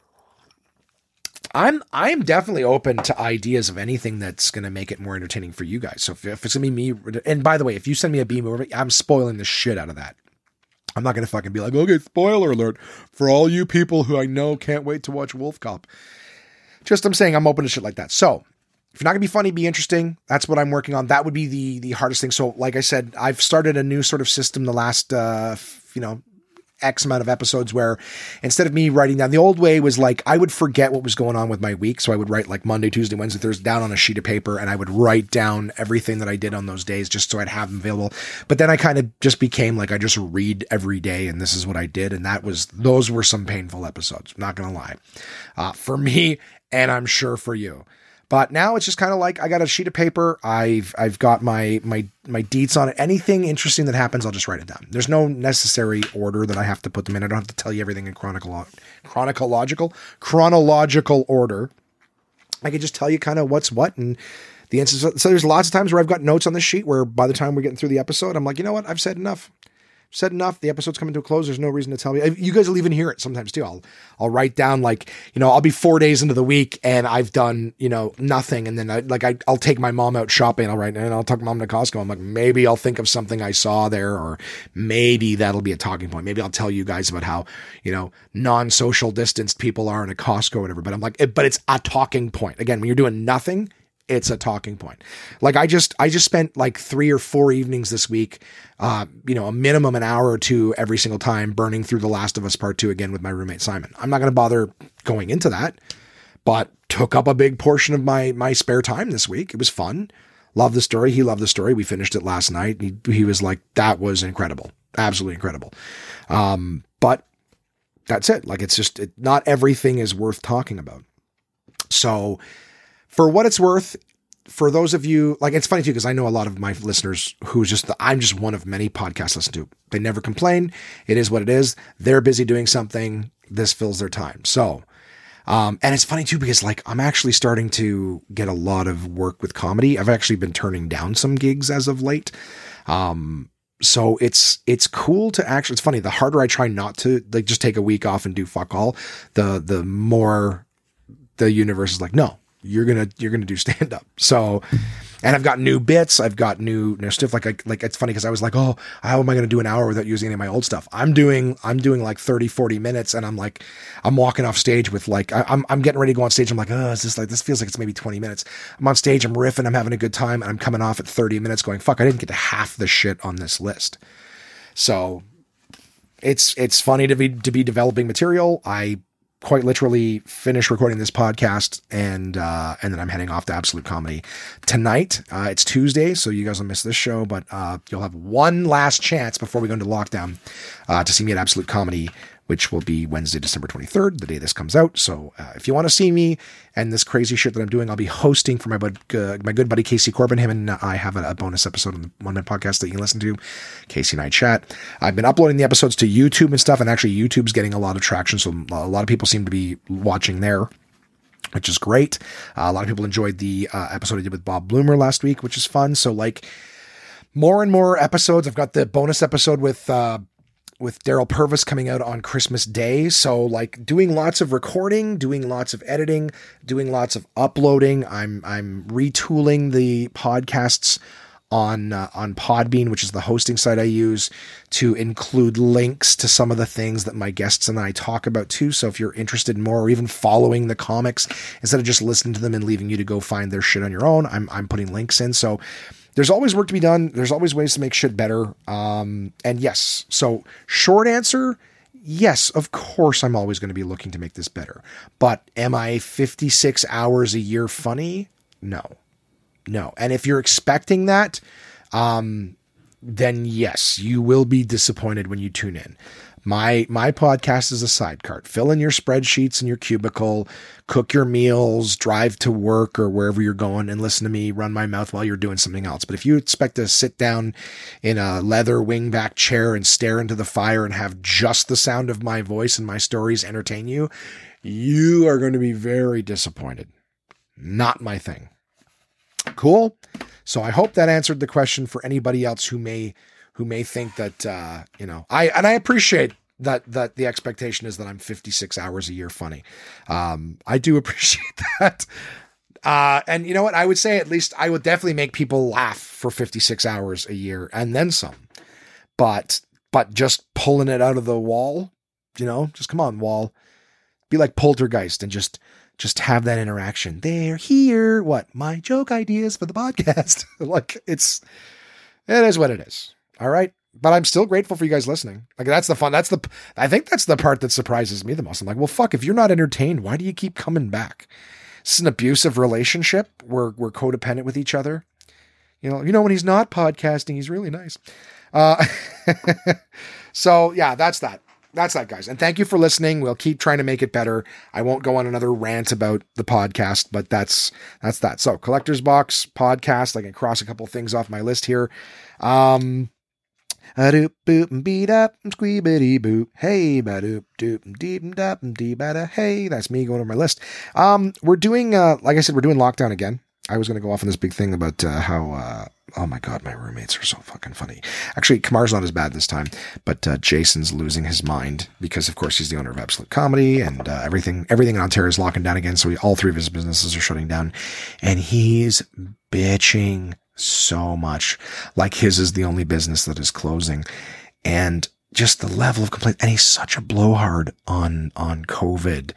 I'm I'm definitely open to ideas of anything that's going to make it more entertaining for you guys. So if, if it's going to be me, and by the way, if you send me a B movie, I'm spoiling the shit out of that. I'm not going to fucking be like, okay, spoiler alert for all you people who I know can't wait to watch Wolf Cop. Just I'm saying I'm open to shit like that. So if you're not gonna be funny, be interesting. That's what I'm working on. That would be the the hardest thing. So, like I said, I've started a new sort of system the last, uh, you know, X amount of episodes where instead of me writing down, the old way was like I would forget what was going on with my week. So I would write like Monday, Tuesday, Wednesday, Thursday down on a sheet of paper and I would write down everything that I did on those days just so I'd have them available. But then I kind of just became like I just read every day and this is what I did. And that was, those were some painful episodes. Not going to lie. Uh, for me, and I'm sure for you. But now it's just kind of like I got a sheet of paper. I've I've got my my my deets on it. Anything interesting that happens, I'll just write it down. There's no necessary order that I have to put them in. I don't have to tell you everything in chronicle chronological chronological order. I can just tell you kind of what's what and the instance. So there's lots of times where I've got notes on the sheet where by the time we're getting through the episode, I'm like, you know what, I've said enough said enough. The episode's coming to a close. There's no reason to tell me. You guys will even hear it sometimes too. I'll I'll write down like you know I'll be four days into the week and I've done you know nothing, and then I like I I'll take my mom out shopping. I'll write and I'll take mom to Costco. I'm like maybe I'll think of something I saw there, or maybe that'll be a talking point. Maybe I'll tell you guys about how you know non-social distanced people are in a Costco or whatever. But I'm like, eh, but it's a talking point. Again, when you're doing nothing, it's a talking point. Like I just I just spent like three or four evenings this week, uh, you know, a minimum an hour or two every single time burning through The Last of Us Part Two again with my roommate Simon. I'm not going to bother going into that, but took up a big portion of my my spare time this week. It was fun. Love the story. He loved the story. We finished it last night. He, he was like, that was incredible. Absolutely incredible. Um, but that's it. Like, it's just, it, not everything is worth talking about. So, for what it's worth, for those of you like it's funny too because I know a lot of my listeners who's just the, I'm just one of many podcasts listen to. They never complain. It is what it is. They're busy doing something. This fills their time. So, um, and it's funny too because like I'm actually starting to get a lot of work with comedy. I've actually been turning down some gigs as of late. Um, so it's it's cool to actually it's funny the harder i try not to like just take a week off and do fuck all the the more the universe is like no you're gonna you're gonna do stand up so and i've got new bits i've got new new stuff. Like I, like it's funny because i was like oh how am i gonna do an hour without using any of my old stuff? I'm doing i'm doing like 30 40 minutes and i'm like i'm walking off stage with like I, i'm i'm getting ready to go on stage. I'm like oh is this like this feels like it's maybe 20 minutes. I'm on stage i'm riffing i'm having a good time and i'm coming off at 30 minutes going fuck i didn't get to half the shit on this list. So it's it's funny to be to be developing material. I quite literally finish recording this podcast and uh, and then I'm heading off to Absolute Comedy tonight. Uh, it's Tuesday, so you guys will miss this show, but uh, you'll have one last chance before we go into lockdown uh, to see me at Absolute Comedy which will be Wednesday, December 23rd, the day this comes out. So uh, if you want to see me and this crazy shit that I'm doing, I'll be hosting for my bud, uh, my good buddy Casey Corbin. Him and I have a, a bonus episode on the One Minute Podcast that you can listen to. Casey and I chat. I've been uploading the episodes to YouTube and stuff, and actually YouTube's getting a lot of traction. So a lot of people seem to be watching there which is great. Uh, a lot of people enjoyed the uh, episode I did with Bob Bloomer last week, which is fun. So, like, more and more episodes. I've got the bonus episode with uh, with Daryl Purvis coming out on Christmas Day. So like doing lots of recording, doing lots of editing, doing lots of uploading. I'm I'm retooling the podcasts on uh, on Podbean, which is the hosting site I use, to include links to some of the things that my guests and I talk about too. So if you're interested in more, or even following the comics instead of just listening to them and leaving you to go find their shit on your own, I'm I'm putting links in. So there's always work to be done. There's always ways to make shit better. Um, and yes, so short answer, yes, of course, I'm always going to be looking to make this better. But am I 56 hours a year funny? No, no. And if you're expecting that, um, then yes, you will be disappointed when you tune in. My my podcast is a side cart. Fill in your spreadsheets in your cubicle, cook your meals, drive to work or wherever you're going and listen to me run my mouth while you're doing something else. But if you expect to sit down in a leather wingback chair and stare into the fire and have just the sound of my voice and my stories entertain you, you are going to be very disappointed. Not my thing. Cool. So I hope that answered the question for anybody else who may who may think that uh, you know I and I appreciate that that the expectation is that I'm 56 hours a year funny. Um, I do appreciate that. Uh, and you know what? I would say at least I would definitely make people laugh for 56 hours a year and then some. But but just pulling it out of the wall, you know, just come on, wall. Be like poltergeist and just just have that interaction. They're here. What? My joke ideas for the podcast. like it's it is what it is. All right. But I'm still grateful for you guys listening. Like that's the fun. That's the I think that's the part that surprises me the most. I'm like, well, fuck, if you're not entertained, why do you keep coming back? This is an abusive relationship. We're we're codependent with each other. You know, you know when he's not podcasting, he's really nice. Uh, so yeah, that's that. That's that, guys. And thank you for listening. We'll keep trying to make it better. I won't go on another rant about the podcast, but that's that's that. So collector's box podcast. I can cross a couple things off my list here. Um, doop boop beat up squeebity boop. Hey ba doop doop deep dap dee bada. Hey, that's me going over my list. Um, we're doing uh, like I said, we're doing lockdown again. I was going to go off on this big thing about uh, how, uh, oh my God, my roommates are so fucking funny. Actually, Kamar's not as bad this time, but uh, Jason's losing his mind because, of course, he's the owner of Absolute Comedy and uh, everything. Everything in Ontario is locking down again, so we, all three of his businesses are shutting down, and he's bitching so much. Like his is the only business that is closing. And just the level of complaint. And he's such a blowhard on, on COVID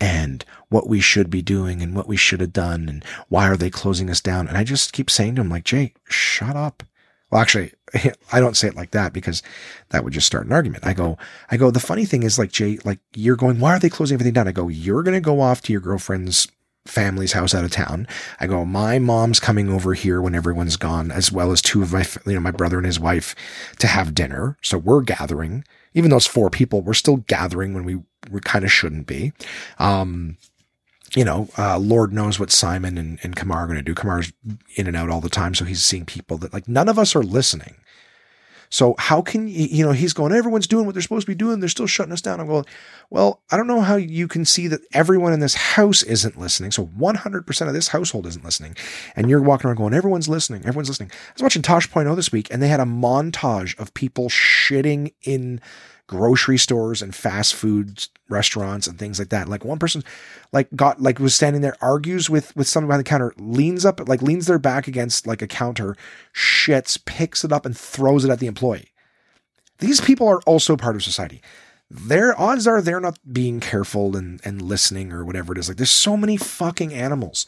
and what we should be doing and what we should have done and why are they closing us down? And I just keep saying to him, like, Jay, shut up. Well, actually, I don't say it like that because that would just start an argument. I go, I go, the funny thing is like, Jay, like you're going, why are they closing everything down? I go, you're going to go off to your girlfriend's family's house out of town. I go, my mom's coming over here when everyone's gone, as well as two of my, you know, my brother and his wife to have dinner. So we're gathering, even it's four people, we're still gathering when we, we kind of shouldn't be. Um, you know, uh, Lord knows what Simon and, and Kamar are going to do. Kamar's in and out all the time. So he's seeing people that like none of us are listening. So how can you, you know, he's going, everyone's doing what they're supposed to be doing. They're still shutting us down. I'm going, well, I don't know how you can see that everyone in this house isn't listening. So 100% of this household isn't listening. And you're walking around going, everyone's listening. Everyone's listening. I was watching Tosh.0 this week and they had a montage of people shitting in grocery stores and fast food restaurants and things like that. Like one person like got like was standing there, argues with with someone behind the counter, leans up, like leans their back against like a counter, shits, picks it up and throws it at the employee. These people are also part of society. Their odds are they're not being careful and, and listening or whatever it is. Like there's so many fucking animals.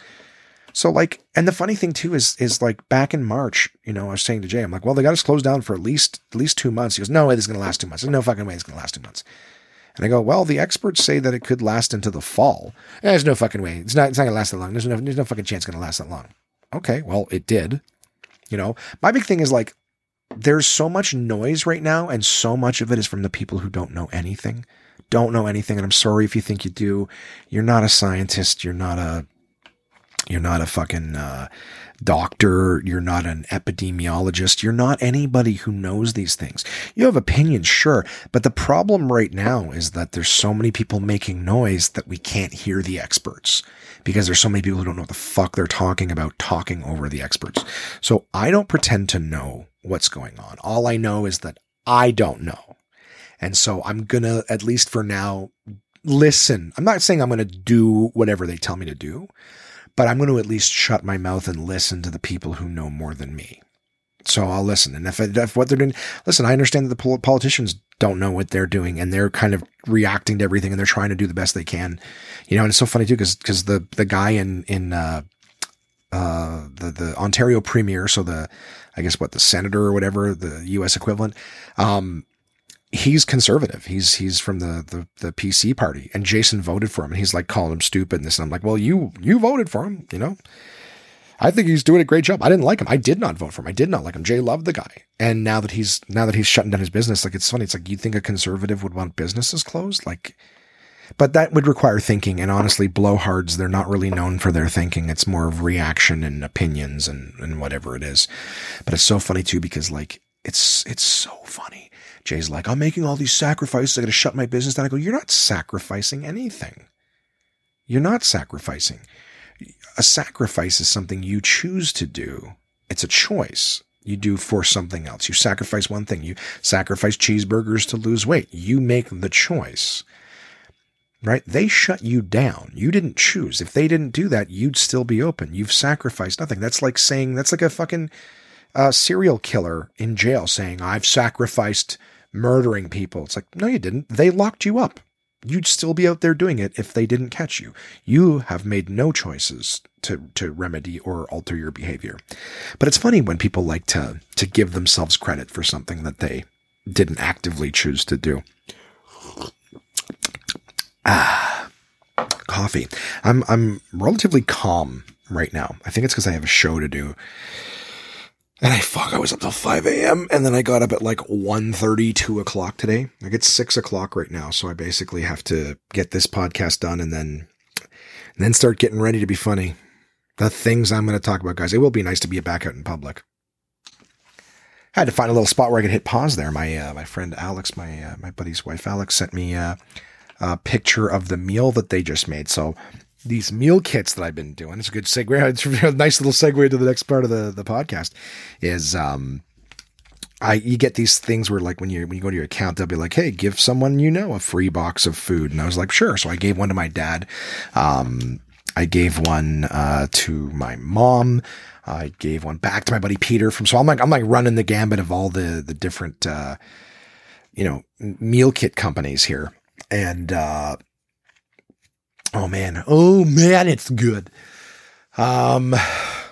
So like, and the funny thing too is, is like back in March, you know, I was saying to Jay, I'm like, well, they got us closed down for at least, at least two months. He goes, no way, this is going to last two months. There's no fucking way it's going to last two months. And I go, well, the experts say that it could last into the fall. Eh, there's no fucking way. It's not, it's not going to last that long. There's no, there's no fucking chance it's going to last that long. Okay. Well, it did. You know, my big thing is like, there's so much noise right now, and so much of it is from the people who don't know anything. Don't know anything. And I'm sorry if you think you do. You're not a scientist. You're not a you're not a fucking uh, doctor. You're not an epidemiologist. You're not anybody who knows these things. You have opinions, sure. But the problem right now is that there's so many people making noise that we can't hear the experts because there's so many people who don't know what the fuck they're talking about talking over the experts. So I don't pretend to know what's going on. All I know is that I don't know. And so I'm going to, at least for now, listen. I'm not saying I'm going to do whatever they tell me to do, but I'm going to at least shut my mouth and listen to the people who know more than me. So I'll listen. And if, if what they're doing, listen, I understand that the politicians don't know what they're doing and they're kind of reacting to everything and they're trying to do the best they can. You know, and it's so funny too, cause, cause the, the guy in, in, uh, uh, the, the Ontario premier, so the, I guess what the senator or whatever, the US equivalent, um, he's conservative. He's he's from the, the the PC party, and Jason voted for him, and he's like calling him stupid and this. And I'm like, well, you you voted for him, you know. I think he's doing a great job. I didn't like him. I did not vote for him. I did not like him. Jay loved the guy, and now that he's now that he's shutting down his business, like it's funny. It's like you think a conservative would want businesses closed, like. But that would require thinking, and honestly, blowhards, they're not really known for their thinking. It's more of reaction and opinions and, and whatever it is. But it's so funny too, because like, it's, it's so funny Jay's like, I'm making all these sacrifices. I got to shut my business down. I go, You're not sacrificing anything. You're not sacrificing. A sacrifice is something you choose to do. It's a choice you do for something else. You sacrifice one thing. You sacrifice cheeseburgers to lose weight. You make the choice. Right? They shut you down. You didn't choose. If they didn't do that, you'd still be open. You've sacrificed nothing. That's like saying, that's like a fucking uh, serial killer in jail saying, I've sacrificed murdering people. It's like, no, you didn't. They locked you up. You'd still be out there doing it if they didn't catch you. You have made no choices to, to remedy or alter your behavior. But it's funny when people like to, to give themselves credit for something that they didn't actively choose to do. Ah, coffee. I'm, I'm relatively calm right now. I think it's because I have a show to do and I fuck, I was up till 5 a.m. and then I got up at like 1.30, 2 o'clock today. Like it's 6 o'clock right now. So I basically have to get this podcast done and then, and then start getting ready to be funny. The things I'm going to talk about, guys. It will be nice to be back out in public. I had to find a little spot where I could hit pause there. My, uh, my friend Alex, my, uh, my buddy's wife Alex sent me, uh, a picture of the meal that they just made. So these meal kits that I've been doing. It's a good segue. It's a nice little segue to the next part of the, the podcast is, um, I, you get these things where like when you, when you go to your account, they'll be like, Hey, give someone, you know, a free box of food. And I was like, sure. So I gave one to my dad. Um, I gave one, uh, to my mom. I gave one back to my buddy Peter from, so I'm like, I'm like running the gambit of all the, the different, uh, you know, meal kit companies here. And, uh, Oh man. Oh man, it's good. Um,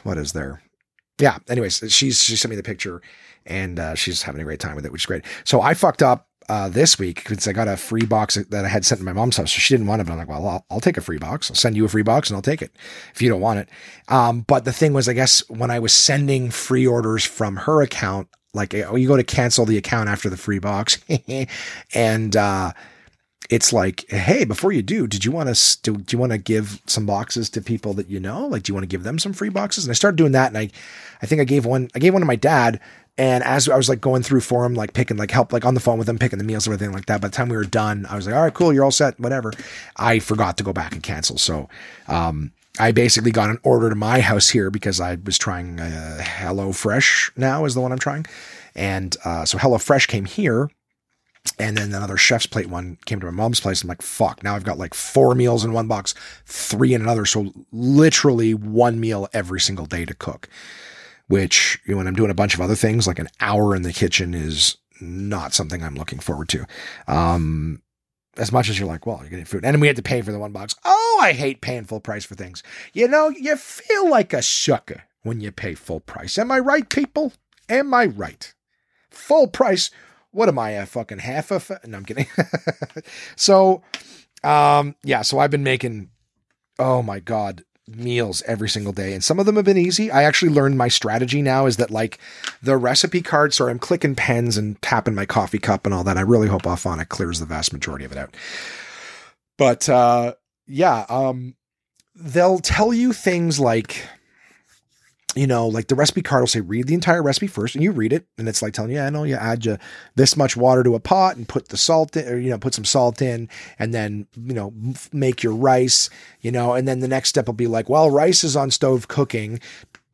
what is there? Yeah. Anyways, she's, she sent me the picture and, uh, she's having a great time with it, which is great. So I fucked up, uh, this week because I got a free box that I had sent to my mom's house. So she didn't want it, but I'm like, well, I'll, I'll take a free box. I'll send you a free box and I'll take it if you don't want it. Um, but the thing was, I guess when I was sending free orders from her account, like oh, you go to cancel the account after the free box and, uh, it's like, hey, before you do, did you want to do, do you want to give some boxes to people that you know? Like, do you want to give them some free boxes? And I started doing that, and I, I think I gave one. I gave one to my dad, And as I was like going through for him, like picking, like help, like on the phone with him, picking the meals, and everything like that. By the time we were done, I was like, all right, cool, you're all set, whatever. I forgot to go back and cancel. So, um, I basically got an order to my house here because I was trying uh, HelloFresh now is the one I'm trying. And uh, so HelloFresh came here and then another chef's plate one came to my mom's place. I'm like, fuck, now I've got like four meals in one box, three in another. So literally one meal every single day to cook, which you know, when I'm doing a bunch of other things, like an hour in the kitchen is not something I'm looking forward to. Um, as much as you're like, well, you're getting food. And we had to pay for the one box. Oh, I hate paying full price for things. You know, you feel like a sucker when you pay full price. Am I right, people? Am I right? Full price what am I, a fucking half of? No, I'm kidding. so, um, yeah, so I've been making, oh my God, meals every single day. And some of them have been easy. I actually learned my strategy now is that like the recipe card, sorry, I'm clicking pens and tapping my coffee cup and all that. I really hope Auphonic clears the vast majority of it out. But, uh, yeah, um, they'll tell you things like, you know, like the recipe card will say, read the entire recipe first, and you read it, and it's like telling you, I know you add you this much water to a pot and put the salt in, or, you know, put some salt in, and then, you know, make your rice, you know, and then the next step will be like, well, rice is on stove cooking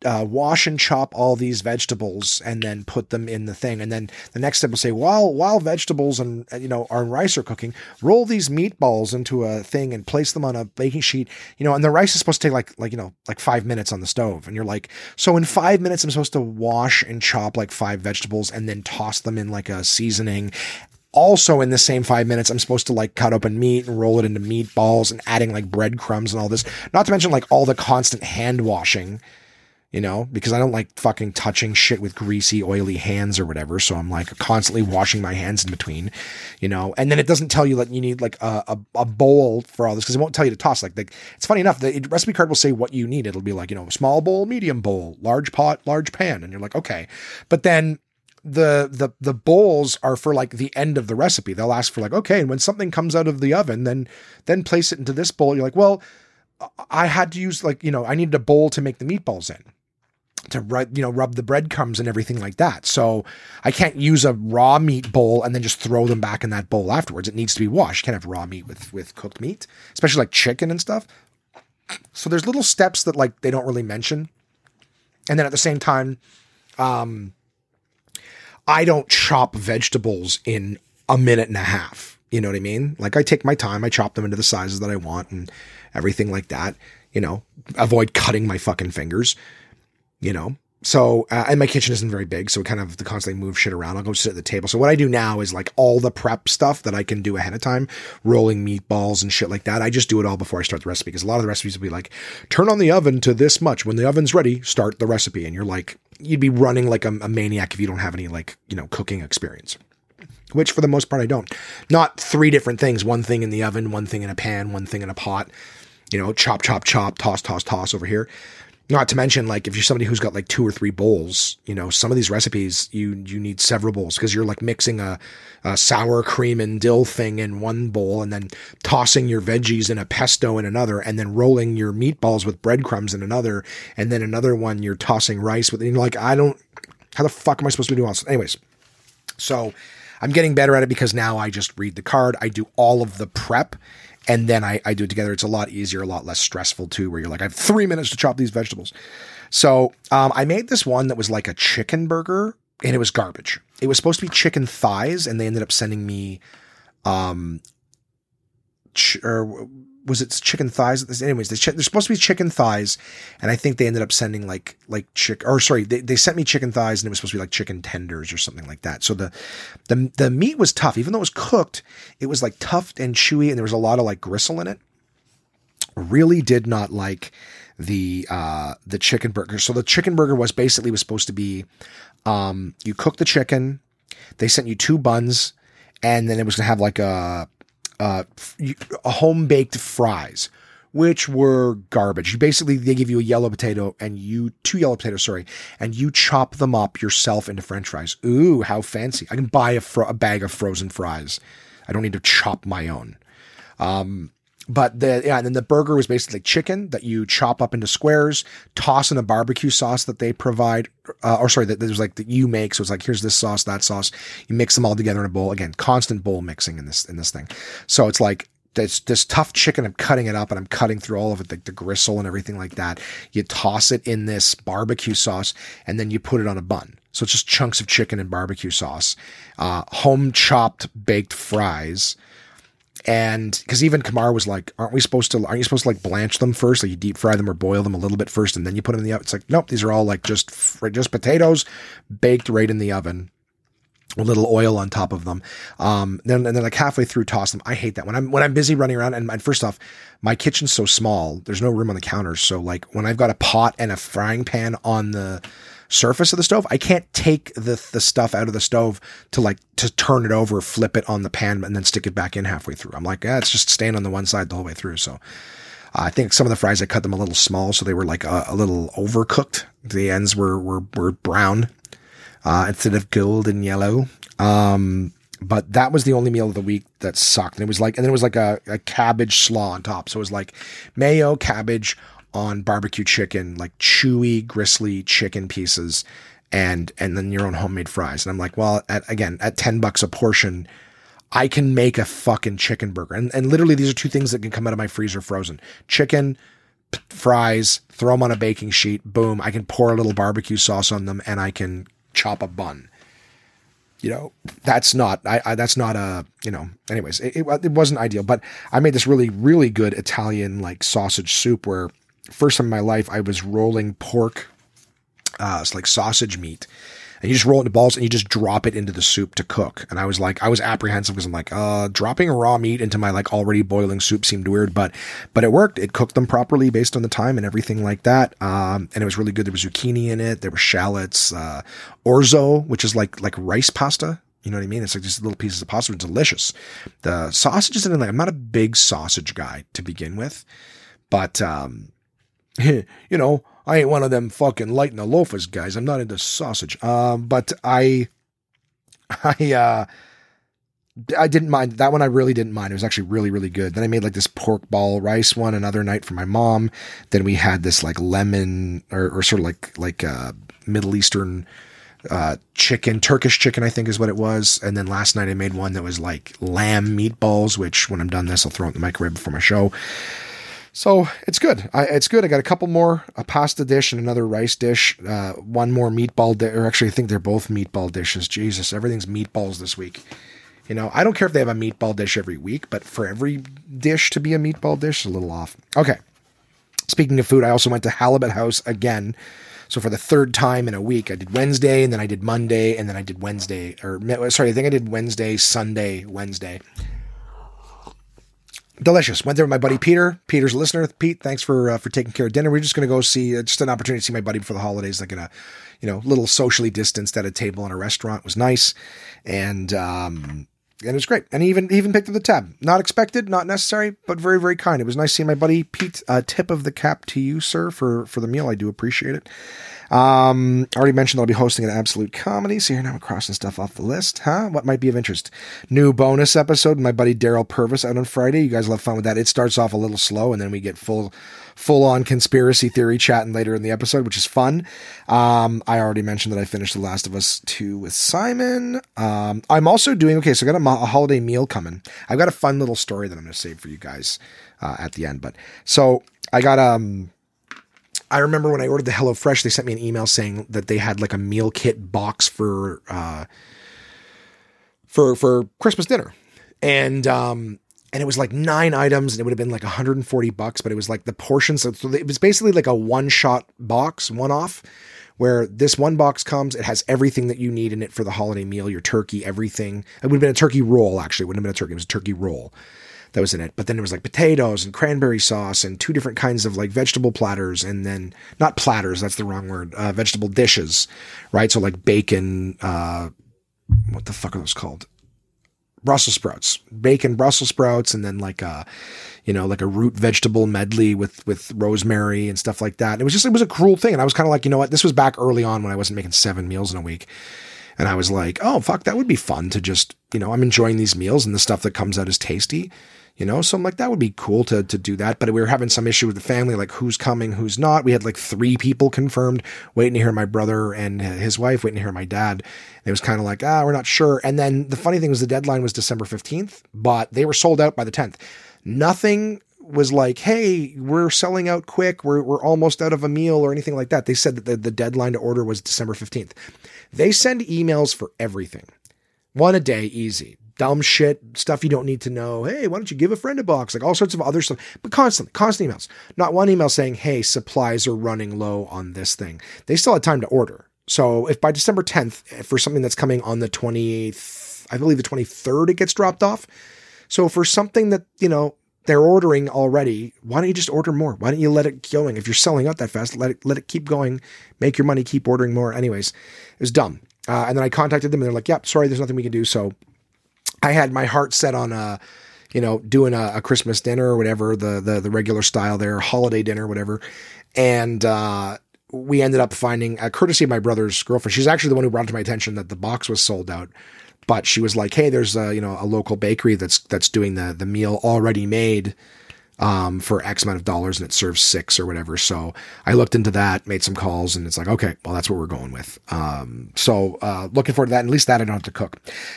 uh, wash and chop all these vegetables and then put them in the thing. And then the next step will say, while while vegetables and you know our rice are cooking, roll these meatballs into a thing and place them on a baking sheet. You know, and the rice is supposed to take like like you know like five minutes on the stove. And you're like, so in five minutes I'm supposed to wash and chop like five vegetables and then toss them in like a seasoning also in the same five minutes, I'm supposed to like cut open meat and roll it into meatballs and adding like breadcrumbs and all this. Not to mention like all the constant hand washing you know, because I don't like fucking touching shit with greasy, oily hands or whatever. So I'm like constantly washing my hands in between, you know, and then it doesn't tell you that you need like a, a, a bowl for all this because it won't tell you to toss. Like, the, it's funny enough, the recipe card will say what you need. It'll be like, you know, small bowl, medium bowl, large pot, large pan. And you're like, okay. But then the the the bowls are for like the end of the recipe. They'll ask for like, okay, and when something comes out of the oven, then then place it into this bowl. You're like, well, I had to use like, you know, I needed a bowl to make the meatballs in to you know, rub the breadcrumbs and everything like that. So I can't use a raw meat bowl and then just throw them back in that bowl afterwards. It needs to be washed. Can't have raw meat with with cooked meat, especially like chicken and stuff. So there's little steps that like they don't really mention. And then at the same time, um, I don't chop vegetables in a minute and a half. You know what I mean? Like I take my time, I chop them into the sizes that I want and everything like that. You know, avoid cutting my fucking fingers you know. So, uh, and my kitchen isn't very big, so we kind of to constantly move shit around. I'll go sit at the table. So what I do now is like all the prep stuff that I can do ahead of time, rolling meatballs and shit like that. I just do it all before I start the recipe because a lot of the recipes will be like, turn on the oven to this much. When the oven's ready, start the recipe. And you're like, you'd be running like a, a maniac if you don't have any like, you know, cooking experience which for the most part I don't. Not three different things, one thing in the oven, one thing in a pan, one thing in a pot, you know, chop, chop, chop, toss, toss, toss over here. Not to mention, like if you're somebody who's got like two or three bowls, you know, some of these recipes you you need several bowls because you're like mixing a, a, sour cream and dill thing in one bowl, and then tossing your veggies in a pesto in another, and then rolling your meatballs with breadcrumbs in another, and then another one you're tossing rice with. And you're like, I don't, how the fuck am I supposed to do all this? Anyways, so I'm getting better at it because now I just read the card, I do all of the prep, and then I, I do it together. It's a lot easier, a lot less stressful too, where you're like, I have three minutes to chop these vegetables. So um, I made this one that was like a chicken burger, and it was garbage. It was supposed to be chicken thighs, and they ended up sending me, um, ch- or was it chicken thighs? Anyways, they ch- they're supposed to be chicken thighs, and I think they ended up sending like like chick or sorry, they, they sent me chicken thighs, and it was supposed to be like chicken tenders or something like that. So the the the meat was tough, even though it was cooked, it was like tough and chewy, and there was a lot of like gristle in it. Really did not like the uh the chicken burger. So the chicken burger was basically was supposed to be um you cook the chicken, they sent you two buns, and then it was gonna have like a uh, home baked fries, which were garbage. Basically they give you a yellow potato and you two yellow potatoes, sorry, and you chop them up yourself into French fries. Ooh, how fancy! I can buy a, fro- a bag of frozen fries. I don't need to chop my own. Um, but the yeah, and then the burger was basically chicken that you chop up into squares, toss in a barbecue sauce that they provide, uh, or sorry, that there's like that you make. So it's like here's this sauce, that sauce. You mix them all together in a bowl. Again, constant bowl mixing in this in this thing. So it's like this this tough chicken. I'm cutting it up and I'm cutting through all of it, like the gristle and everything like that. You toss it in this barbecue sauce and then you put it on a bun. So it's just chunks of chicken and barbecue sauce, uh, home chopped baked fries and because even Kamar was like, "Aren't we supposed to? Aren't you supposed to like blanch them first? Like you deep fry them or boil them a little bit first, and then you put them in the oven?" It's like, nope, these are all like just just potatoes baked right in the oven. A little oil on top of them, um, then and then like halfway through, toss them. I hate that when I'm when I'm busy running around. And, and first off, my kitchen's so small, there's no room on the counters. So like when I've got a pot and a frying pan on the surface of the stove. I can't take the the stuff out of the stove to like to turn it over, flip it on the pan, and then stick it back in halfway through. I'm like, yeah, it's just staying on the one side the whole way through. So I think some of the fries I cut them a little small, so they were like a, a little overcooked. The ends were were were brown uh, instead of golden yellow. Um, but that was the only meal of the week that sucked. And it was like, and then it was like a, a cabbage slaw on top. So it was like mayo, cabbage, on barbecue chicken, like chewy, gristly chicken pieces, and and then your own homemade fries. And I'm like, well, at, again, at ten bucks a portion, I can make a fucking chicken burger. And and literally, these are two things that can come out of my freezer frozen: chicken, p- fries, throw them on a baking sheet, boom. I can pour a little barbecue sauce on them, and I can chop a bun. You know, that's not I, I that's not a you know. Anyways, it, it it wasn't ideal, but I made this really really good Italian like sausage soup where first time in my life, I was rolling pork, uh, it's like sausage meat. And you just roll it into balls and you just drop it into the soup to cook. And I was like, I was apprehensive because I'm like, uh, dropping raw meat into my like already boiling soup seemed weird, but, but it worked. It cooked them properly based on the time and everything like that. Um, and it was really good. There was zucchini in it. There were shallots, uh, orzo, which is like, like rice pasta. You know what I mean? It's like just little pieces of pasta. It's delicious. The sausages in it, like, I'm not a big sausage guy to begin with, but, um, you know, I ain't one of them fucking lighting the loafers guys. I'm not into sausage. Um, but I, I, uh, I didn't mind that one. I really didn't mind. It was actually really, really good. Then I made like this pork ball rice one another night for my mom. Then we had this like lemon or, or sort of like like uh, Middle Eastern uh, chicken, Turkish chicken, I think is what it was. And then last night I made one that was like lamb meatballs, which when I'm done this, I'll throw it in the microwave before my show. So it's good. I, it's good. I got a couple more, a pasta dish and another rice dish, uh, one more meatball dish, or actually I think they're both meatball dishes. Jesus, everything's meatballs this week. You know, I don't care if they have a meatball dish every week, but for every dish to be a meatball dish, a little off. Okay. Speaking of food, I also went to Halibut House again. So for the third time in a week, I did Wednesday and then I did Monday and then I did Wednesday or sorry, I think I did Wednesday, Sunday, Wednesday delicious. Went there with my buddy Peter. Peter's a listener. Pete, thanks for uh, for taking care of dinner. We're just going to go see uh, just an opportunity to see my buddy before the holidays, like in a you know little socially distanced at a table in a restaurant. It was nice, and um, and it was great. And he even he even picked up the tab. Not expected, not necessary, but very very kind. It was nice seeing my buddy Pete. Uh, tip of the cap to you, sir, for for the meal. I do appreciate it. Um, I already mentioned I'll be hosting an absolute comedy. So here now I'm crossing stuff off the list, huh? What might be of interest? New bonus episode. My buddy Daryl Purvis out on Friday. You guys will have fun with that. It starts off a little slow, and then we get full full on conspiracy theory chatting later in the episode, which is fun. Um, I already mentioned that I finished The Last of Us 2 with Simon. Um, I'm also doing, okay, so I got a, a, holiday meal coming. I've got a fun little story that I'm going to save for you guys uh, at the end. But so I got, um, I remember when I ordered the HelloFresh, they sent me an email saying that they had like a meal kit box for uh, for for Christmas dinner, and um, and it was like nine items, and it would have been like 140 bucks, but it was like the portions. So it was basically like a one shot box, one off, where this one box comes, it has everything that you need in it for the holiday meal, your turkey, everything. It would have been a turkey roll, actually. It wouldn't have been a turkey, it was a turkey roll that was in it. But then there was like potatoes and cranberry sauce and two different kinds of like vegetable platters and then not platters, that's the wrong word, uh, vegetable dishes, right? So like bacon, uh, what the fuck are those called? Brussels sprouts, bacon, Brussels sprouts, and then like a, you know, like a root vegetable medley with with rosemary and stuff like that. It was just it was a cruel thing, and I was kind of like, you know what, this was back early on when I wasn't making seven meals in a week, And I was like, oh, fuck, that would be fun to just, you know, I'm enjoying these meals and the stuff that comes out is tasty, you know? So I'm like, that would be cool to, to do that. But we were having some issue with the family, like who's coming, who's not. We had like three people confirmed, waiting to hear my brother and his wife, waiting to hear my dad. It was kind of like, ah, we're not sure. And then the funny thing was the deadline was December 15th, but they were sold out by the 10th. Nothing was like, hey, we're selling out quick. We're, we're almost out of a meal or anything like that. They said that the, the deadline to order was December 15th. They send emails for everything. One a day, easy. Dumb shit, stuff you don't need to know. Hey, why don't you give a friend a box? Like all sorts of other stuff, but constantly, constant emails. Not one email saying, hey, supplies are running low on this thing. They still had time to order. So if by December 10th, for something that's coming on the 28th, I believe the 23rd, it gets dropped off. So for something that, you know, they're ordering already. Why don't you just order more? Why don't you let it going? If you're selling out that fast, let it let it keep going. Make your money. Keep ordering more. Anyways, it was dumb. Uh, and then I contacted them, and they're like, "Yep, sorry, there's nothing we can do." So I had my heart set on uh, you know, doing a, a Christmas dinner or whatever, the the the regular style there, holiday dinner, whatever, and. uh we ended up finding, a courtesy of my brother's girlfriend, she's actually the one who brought to my attention that the box was sold out but she was like, "Hey, there's a you know a local bakery that's that's doing the the meal already made." Um, for X amount of dollars and it serves six or whatever. So I looked into that, made some calls, and it's like, okay, well, that's what we're going with. Um, so uh, looking forward to that. At least that I don't have to cook.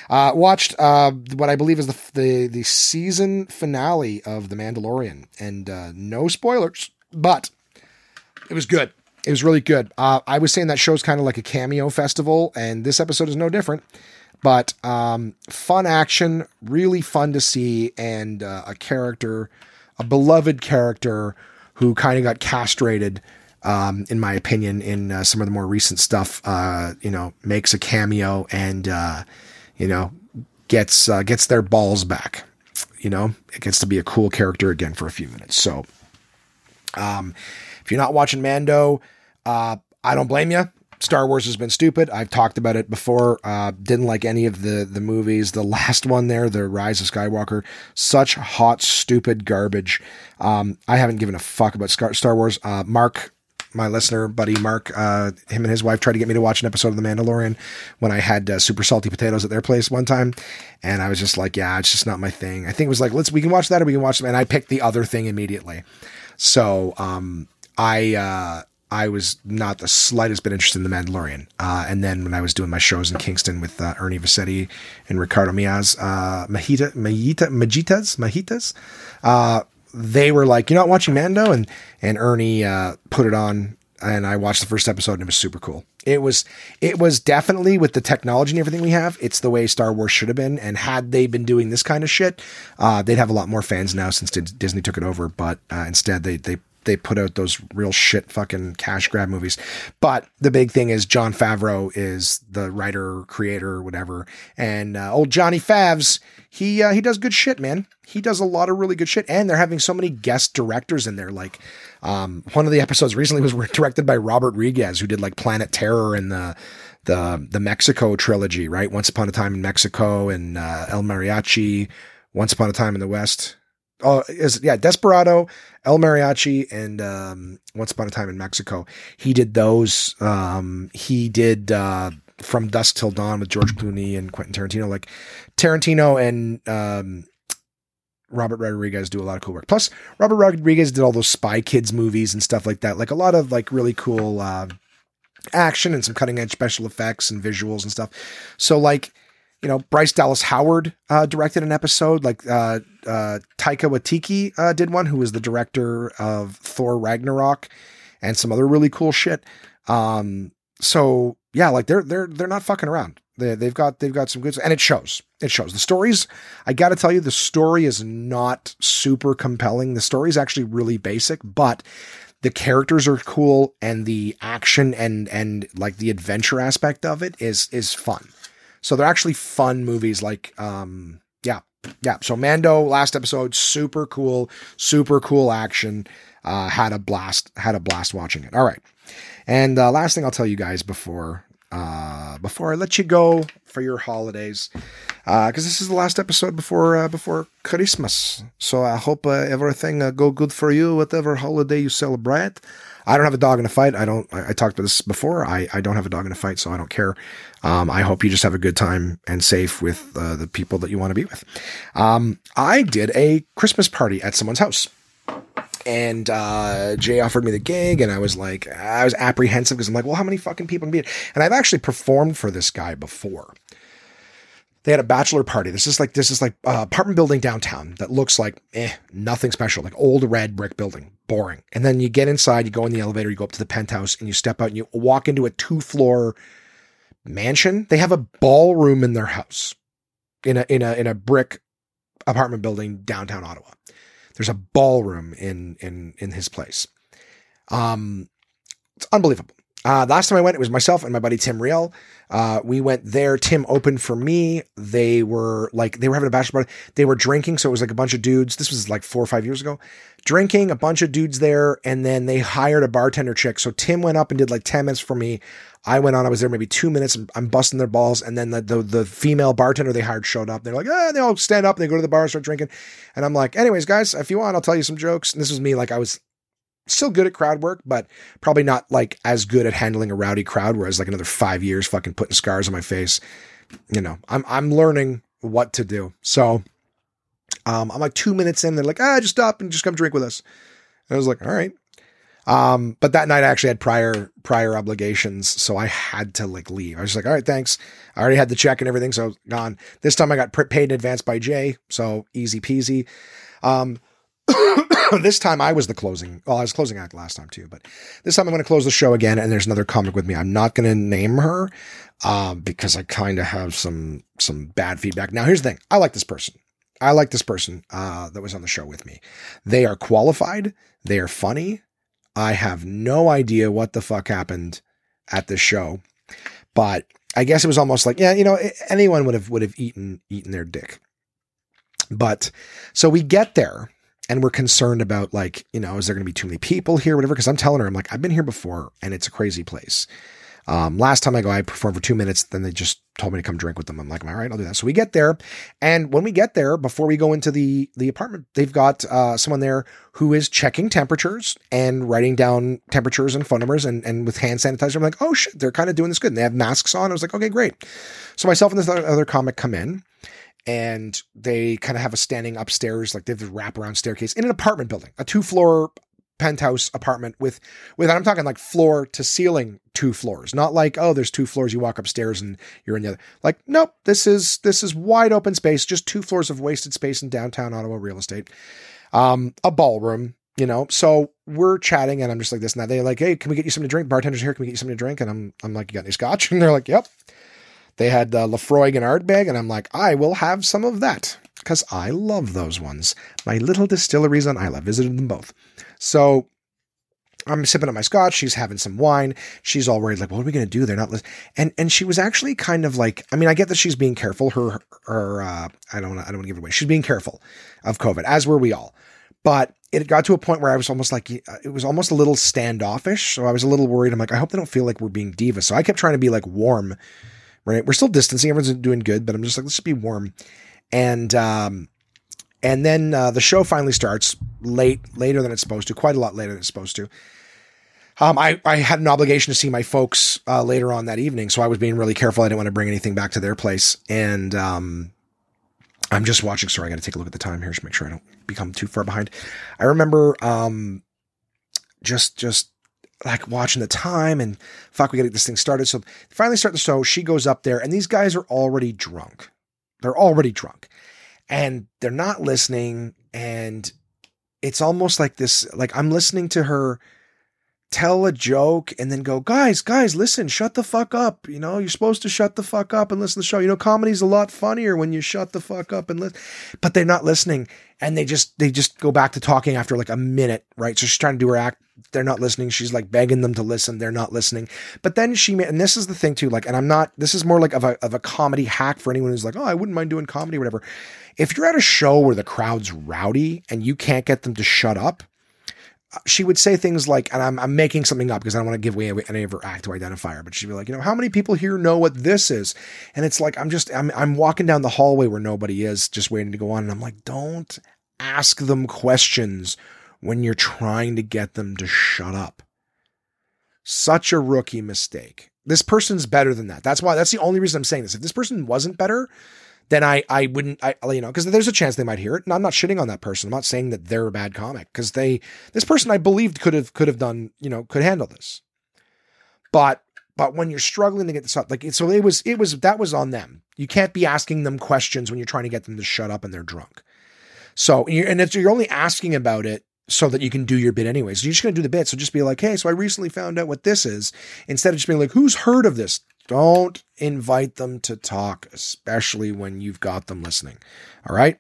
Uh, watched uh, what I believe is the, the the season finale of The Mandalorian, and uh, no spoilers, but it was good. It was really good. Uh, I was saying that show's kind of like a cameo festival, and this episode is no different. But um, fun action, really fun to see, and uh, a character, a beloved character who kind of got castrated, um, in my opinion, in uh, some of the more recent stuff. Uh, you know, makes a cameo and uh, you know gets uh, gets their balls back. You know, it gets to be a cool character again for a few minutes. So, um, if you're not watching Mando, uh, I don't blame you. Star Wars has been stupid. I've talked about it before. Uh, didn't like any of the the movies. The last one there, The Rise of Skywalker, such hot, stupid garbage. Um, I haven't given a fuck about Star Wars. Uh, Mark, my listener buddy Mark, uh, him and his wife tried to get me to watch an episode of The Mandalorian when I had uh, super salty potatoes at their place one time, and I was just like, yeah, it's just not my thing. I think it was like, let's we can watch that or we can watch, and I picked the other thing immediately. So um, I uh, I was not the slightest bit interested in The Mandalorian. Uh, and then when I was doing my shows in Kingston with uh, Ernie Vassetti and Ricardo Miaz, uh, Mahita, Mahita, Majitas, Mahitas, uh, they were like, "You're not watching Mando," and and Ernie uh, put it on, and I watched the first episode, and it was super cool. It was it was definitely with the technology and everything we have, it's the way Star Wars should have been. And had they been doing this kind of shit, uh, they'd have a lot more fans now since Disney took it over. But uh, instead, they they they put out those real shit fucking cash grab movies. But the big thing is Jon Favreau is the writer, creator, whatever. And uh, old Johnny Favs, he uh, he does good shit, man. He does a lot of really good shit. And they're having so many guest directors in there. Like um, one of the episodes recently was directed by Robert Rodriguez, who did like Planet Terror and the the the Mexico trilogy, right? Once Upon a Time in Mexico and uh, El Mariachi, Once Upon a Time in the West oh, is yeah, Desperado, El Mariachi, and um, Once Upon a Time in Mexico. He did those. Um, he did uh, From Dusk Till Dawn with George Clooney and Quentin Tarantino. Like Tarantino and um, Robert Rodriguez do a lot of cool work. Plus, Robert Rodriguez did all those Spy Kids movies and stuff like that. Like a lot of like really cool uh, action and some cutting edge special effects and visuals and stuff. So like you know, Bryce Dallas Howard uh, directed an episode, like uh, uh, Taika Waititi uh, did one, who was the director of Thor Ragnarok and some other really cool shit. Um, so yeah, like they're they're they're not fucking around. They, they've got they've got some good, and it shows. It shows. The stories, I got to tell you, the story is not super compelling. The story is actually really basic, but the characters are cool, and the action and and like the adventure aspect of it is is fun. So they're actually fun movies. Like, um, yeah, yeah. So Mando last episode, super cool, super cool action. Uh, had a blast, had a blast watching it. All right. And uh, last thing I'll tell you guys before uh, before I let you go for your holidays, because this is the last episode before uh, before Christmas. So I hope uh, everything uh, go good for you, whatever holiday you celebrate. I don't have a dog in a fight. I don't. I, I talked about this before. I, I don't have a dog in a fight, so I don't care. Um, I hope you just have a good time and safe with uh, the people that you want to be with. Um, I did a Christmas party at someone's house and uh, Jay offered me the gig, and I was like, I was apprehensive because I'm like, well, how many fucking people can be? It? And I've actually performed for this guy before. They had a bachelor party. This is like this is like uh, apartment building downtown that looks like eh, nothing special, like old red brick building, boring. And then you get inside, you go in the elevator, you go up to the penthouse, and you step out, and you walk into a two floor mansion. They have a ballroom in their house, in a in a in a brick apartment building downtown Ottawa. There's a ballroom in in in his place. Um, it's unbelievable. Uh, last time I went, it was myself and my buddy Tim Riel. Uh, we went there. Tim opened for me. They were like, they were having a bachelor party. They were drinking. So it was like a bunch of dudes. This was like four or five years ago. Drinking, a bunch of dudes there. And then they hired a bartender chick. So Tim went up and did like 10 minutes for me. I went on. I was there maybe two minutes. I'm busting their balls. And then the, the, the female bartender they hired showed up. They're like, ah, they all stand up. And they go to the bar start drinking. And I'm like, anyways, guys, if you want, I'll tell you some jokes. And this was me. Like I was still good at crowd work, but probably not like as good at handling a rowdy crowd. Whereas like another five years, fucking putting scars on my face. You know, I'm I'm learning what to do. So um, I'm like two minutes in. They're like, ah, just stop and just come drink with us. And I was like, all right. Um, but that night I actually had prior prior obligations, so I had to like leave. I was like, all right, thanks. I already had the check and everything, so gone. This time I got paid in advance by Jay, so easy peasy. Um, this time I was the closing. Well, I was closing act last time too, but this time I'm going to close the show again. And there's another comic with me. I'm not going to name her um, because I kind of have some some bad feedback. Now, here's the thing. I like this person. I like this person uh, that was on the show with me. They are qualified. They are funny. I have no idea what the fuck happened at this show, but I guess it was almost like, yeah, you know, anyone would have would have eaten eaten their dick. But so we get there and we're concerned about like, you know, is there going to be too many people here, whatever? Because I'm telling her, I'm like, I've been here before and it's a crazy place. Um, last time I go, I performed for two minutes. Then they just told me to come drink with them. I'm like, all right, I'll do that. So we get there, and when we get there, before we go into the the apartment, they've got uh, someone there who is checking temperatures and writing down temperatures and phone numbers and and with hand sanitizer. I'm like, oh shit, they're kind of doing this good. And they have masks on. I was like, okay, great. So myself and this other, other comic come in and they kind of have a standing upstairs, like they have the wraparound staircase in an apartment building, a two floor penthouse apartment with with I'm talking like floor to ceiling two floors. Not like, oh, there's two floors, you walk upstairs and you're in the other. Like, nope, this is this is wide open space, just two floors of wasted space in downtown Ottawa real estate. Um, a ballroom, you know. So we're chatting and I'm just like this and that. They're like, hey, can we get you something to drink? Bartenders here, can we get you something to drink? And I'm I'm like, you got any scotch? And they're like, Yep. They had uh, Laphroaig and Ardbeg, and I'm like, I will have some of that because I love those ones. My little distilleries on Islay visited them both. So I'm sipping on my scotch. She's having some wine. She's all worried, like, what are we going to do? They're not listening. And and she was actually kind of like, I mean, I get that she's being careful. Her her uh, I don't I don't want to give it away. She's being careful of COVID, as were we all. But it got to a point where I was almost like it was almost a little standoffish. So I was a little worried. I'm like, I hope they don't feel like we're being divas. So I kept trying to be like warm right? We're still distancing. Everyone's doing good, but I'm just like, let's just be warm. And, um, and then uh, the show finally starts late, later than it's supposed to, quite a lot later than it's supposed to. Um, I, I had an obligation to see my folks uh, later on that evening, so I was being really careful. I didn't want to bring anything back to their place. And um, I'm just watching. Sorry, I got to take a look at the time here to make sure I don't become too far behind. I remember um, just just like watching the time and fuck, we gotta get this thing started. So finally start the show. She goes up there and these guys are already drunk. They're already drunk and they're not listening. And it's almost like this, like I'm listening to her tell a joke and then go, guys, guys, listen, shut the fuck up. You know, you're supposed to shut the fuck up and listen to the show. You know, comedy's a lot funnier when you shut the fuck up and listen. But they're not listening. And they just they just go back to talking after like a minute, right? So she's trying to do her act. They're not listening. She's like begging them to listen. They're not listening. But then she and this is the thing too, like, and I'm not this is more like of a of a comedy hack for anyone who's like, oh, I wouldn't mind doing comedy or whatever. If you're at a show where the crowd's rowdy and you can't get them to shut up, uh, she would say things like, and I'm, I'm making something up because I don't want to give away any of her act to identify her, but she'd be like, you know, how many people here know what this is? And it's like, I'm just, I'm, I'm walking down the hallway where nobody is, just waiting to go on. And I'm like, don't ask them questions when you're trying to get them to shut up. Such a rookie mistake. This person's better than that. That's why, that's the only reason I'm saying this. If this person wasn't better, then I I wouldn't I you know because there's a chance they might hear it. And I'm not shitting on that person. I'm not saying that they're a bad comic because they this person I believed could have could have done you know could handle this. But but when you're struggling to get this up, like so it was it was that was on them. You can't be asking them questions when you're trying to get them to shut up and they're drunk. So you're, and it's, you're only asking about it so that you can do your bit anyways. So you're just going to do the bit. So just be like, hey, so I recently found out what this is, instead of just being like, who's heard of this? Don't invite them to talk, especially when you've got them listening. All right.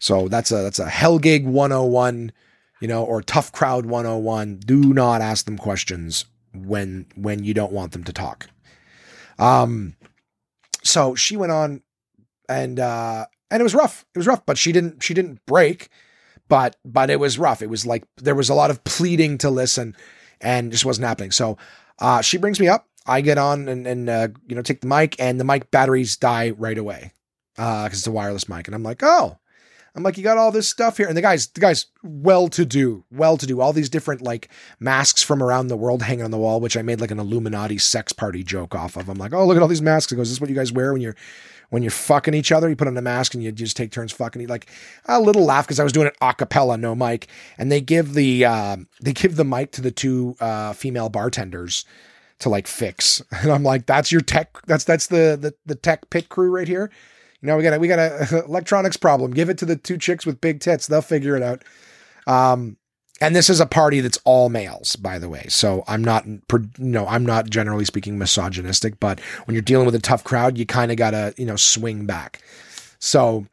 So that's a that's a hell gig 101, you know, or tough crowd 101. Do not ask them questions when when you don't want them to talk. Um so she went on and uh and it was rough. It was rough, but she didn't she didn't break, but but it was rough. It was like there was a lot of pleading to listen and just wasn't happening. So uh she brings me up I get on and, and uh, you know take the mic, and the mic batteries die right away because uh, it's a wireless mic, and I'm like, oh, I'm like, you got all this stuff here, and the guys, the guys, well to do, well to do, all these different like masks from around the world hanging on the wall, which I made like an Illuminati sex party joke off of. I'm like, oh, look at all these masks. He goes, is this what you guys wear when you're when you're fucking each other? You put on a mask and you just take turns fucking. Like a little laugh because I was doing it a cappella, no mic, and they give the uh, they give the mic to the two uh, female bartenders to like fix. And I'm like, that's your tech. That's that's the the, the tech pit crew right here. You know, we got a, we got a electronics problem. Give it to the two chicks with big tits. They'll figure it out. Um, and this is a party that's all males, by the way. So I'm not, you know, I'm not generally speaking misogynistic, but when you're dealing with a tough crowd, you kind of gotta, you know, swing back. So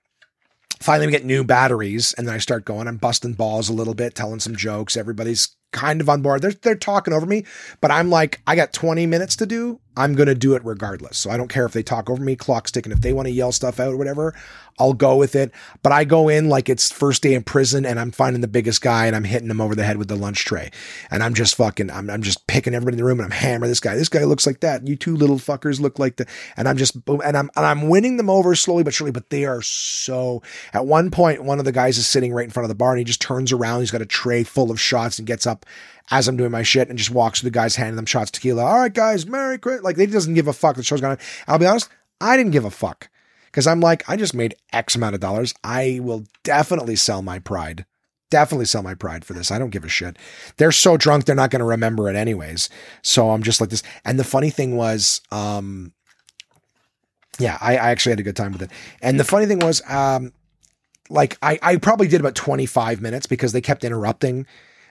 finally we get new batteries and then I start going. I'm busting balls a little bit, telling some jokes. Everybody's kind of on board. They're they're talking over me, but I'm like, I got 20 minutes to do. I'm gonna do it regardless. So I don't care if they talk over me, clock's ticking. If they want to yell stuff out or whatever, I'll go with it. But I go in like it's first day in prison and I'm finding the biggest guy and I'm hitting him over the head with the lunch tray. And I'm just fucking, I'm, I'm just picking everybody in the room and I'm hammering this guy. This guy looks like that. You two little fuckers look like the, and I'm just, boom, and I'm, and I'm winning them over slowly but surely, but they are so, at one point, one of the guys is sitting right in front of the bar and he just turns around. He's got a tray full of shots and gets up as I'm doing my shit and just walks to the guys handing them shots tequila. All right, guys, Merry Christmas. Like, they doesn't give a fuck. The show's gone. I'll be honest, I didn't give a fuck because I'm like, I just made X amount of dollars. I will definitely sell my pride. Definitely sell my pride for this. I don't give a shit. They're so drunk, they're not going to remember it anyways. So I'm just like this. And the funny thing was, um, yeah, I, I actually had a good time with it. And the funny thing was, um, like I, I probably did about 25 minutes because they kept interrupting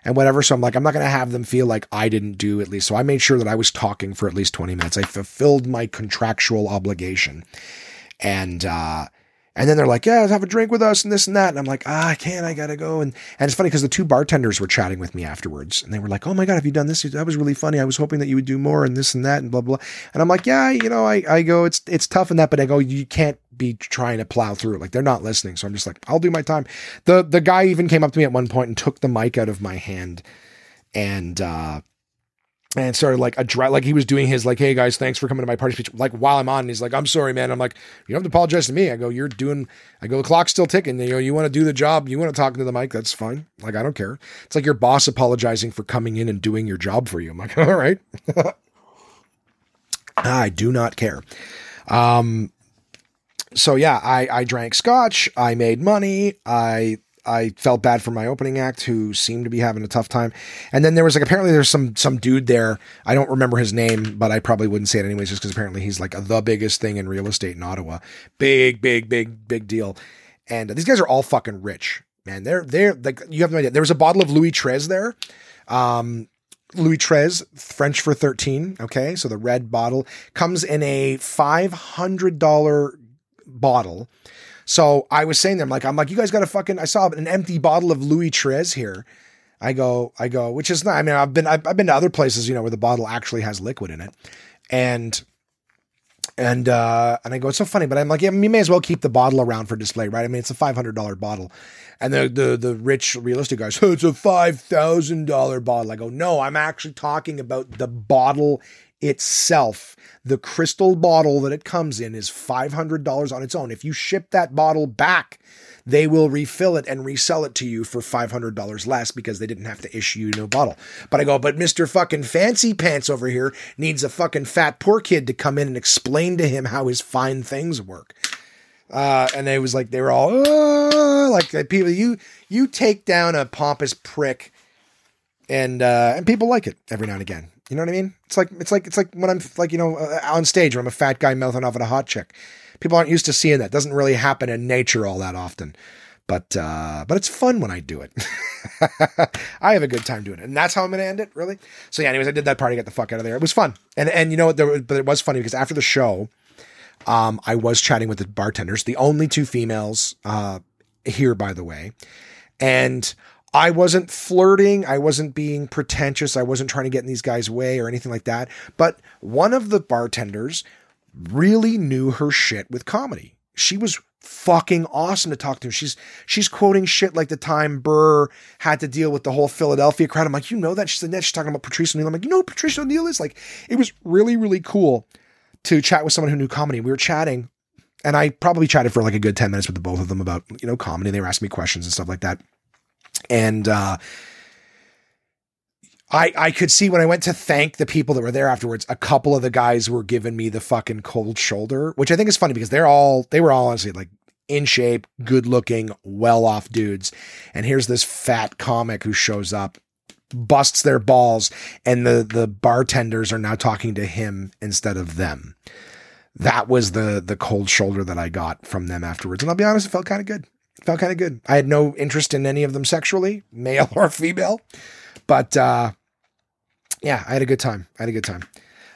and whatever. So I'm like, I'm not going to have them feel like I didn't do at least. So I made sure that I was talking for at least 20 minutes. I fulfilled my contractual obligation. And, uh, and then they're like, yeah, have a drink with us and this and that. And I'm like, ah, I can't, I gotta go. And, and it's funny because the two bartenders were chatting with me afterwards and they were like, oh my God, have you done this? That was really funny. I was hoping that you would do more and this and that and blah, blah. And I'm like, yeah, you know, I, I go, it's, it's tough in that, but I go, you can't be trying to plow through. Like they're not listening. So I'm just like, I'll do my time. The, the guy even came up to me at one point and took the mic out of my hand and, uh, and started like a like he was doing his like, hey guys, thanks for coming to my party speech. Like while I'm on, and he's like, I'm sorry, man. I'm like, you don't have to apologize to me. I go, you're doing. I go, the clock's still ticking. You know, you want to do the job, you want to talk into the mic, that's fine. Like I don't care. It's like your boss apologizing for coming in and doing your job for you. I'm like, all right. I do not care. Um. So yeah, I I drank scotch. I made money. I I felt bad for my opening act who seemed to be having a tough time. And then there was like apparently there's some some dude there. I don't remember his name, but I probably wouldn't say it anyways just because apparently he's like the biggest thing in real estate in Ottawa. Big, big, big, big deal. And these guys are all fucking rich, man. They're they're like you have no idea. There was a bottle of Louis Treize there. Um, Louis Treize, French for 13. Okay. So the red bottle comes in a $500 bottle. So I was saying to them, like, I'm like, you guys got a fucking, I saw an empty bottle of Louis Treize here. I go, I go, which is not, I mean, I've been, I've, I've been to other places, you know, where the bottle actually has liquid in it. And, And uh, and I go, it's so funny, but I'm like, yeah, you may as well keep the bottle around for display, right? I mean, it's a five hundred dollar bottle, and the the the rich realistic guys, oh, it's a five thousand dollar bottle. I go, no, I'm actually talking about the bottle itself. The crystal bottle that it comes in is five hundred dollars on its own. If you ship that bottle back, they will refill it and resell it to you for $500 less because they didn't have to issue you no bottle. But I go, but Mr. fucking fancy pants over here needs a fucking fat poor kid to come in and explain to him how his fine things work. Uh, and they was like, they were all "Ah," like uh, people, you, you take down a pompous prick and, uh, and people like it every now and again. You know what I mean? It's like, it's like, it's like when I'm like, you know, uh, on stage where I'm a fat guy mouthing off at a hot chick people aren't used to seeing that. Doesn't really happen in nature all that often. But uh, but it's fun when I do it. I have a good time doing it, and that's how I'm going to end it. Really. So yeah. Anyways, I did that party. Get the fuck out of there. It was fun, and and you know what? There, but it was funny because after the show, um, I was chatting with the bartenders, the only two females uh, here, by the way, and I wasn't flirting. I wasn't being pretentious. I wasn't trying to get in these guys' way or anything like that. But one of the bartenders really knew her shit with comedy. She was fucking awesome to talk to. She's she's quoting shit like the time Burr had to deal with the whole Philadelphia crowd. I'm like, you know that? She said that she's talking about Patrice O'Neal. I'm like, you know Patrice O'Neal is? Like, it was really, really cool to chat with someone who knew comedy. We were chatting, and I probably chatted for like a good 10 minutes with the both of them about, you know, comedy. They were asking me questions and stuff like that. And uh I, I could see when I went to thank the people that were there afterwards, a couple of the guys were giving me the fucking cold shoulder, which I think is funny because they're all, they were all honestly like in shape, good looking, well off dudes. And here's this fat comic who shows up, busts their balls, and the, the bartenders are now talking to him instead of them. That was the, the cold shoulder that I got from them afterwards. And I'll be honest, it felt kind of good. Felt kind of good. I had no interest in any of them sexually, male or female. But uh, yeah, I had a good time. I had a good time.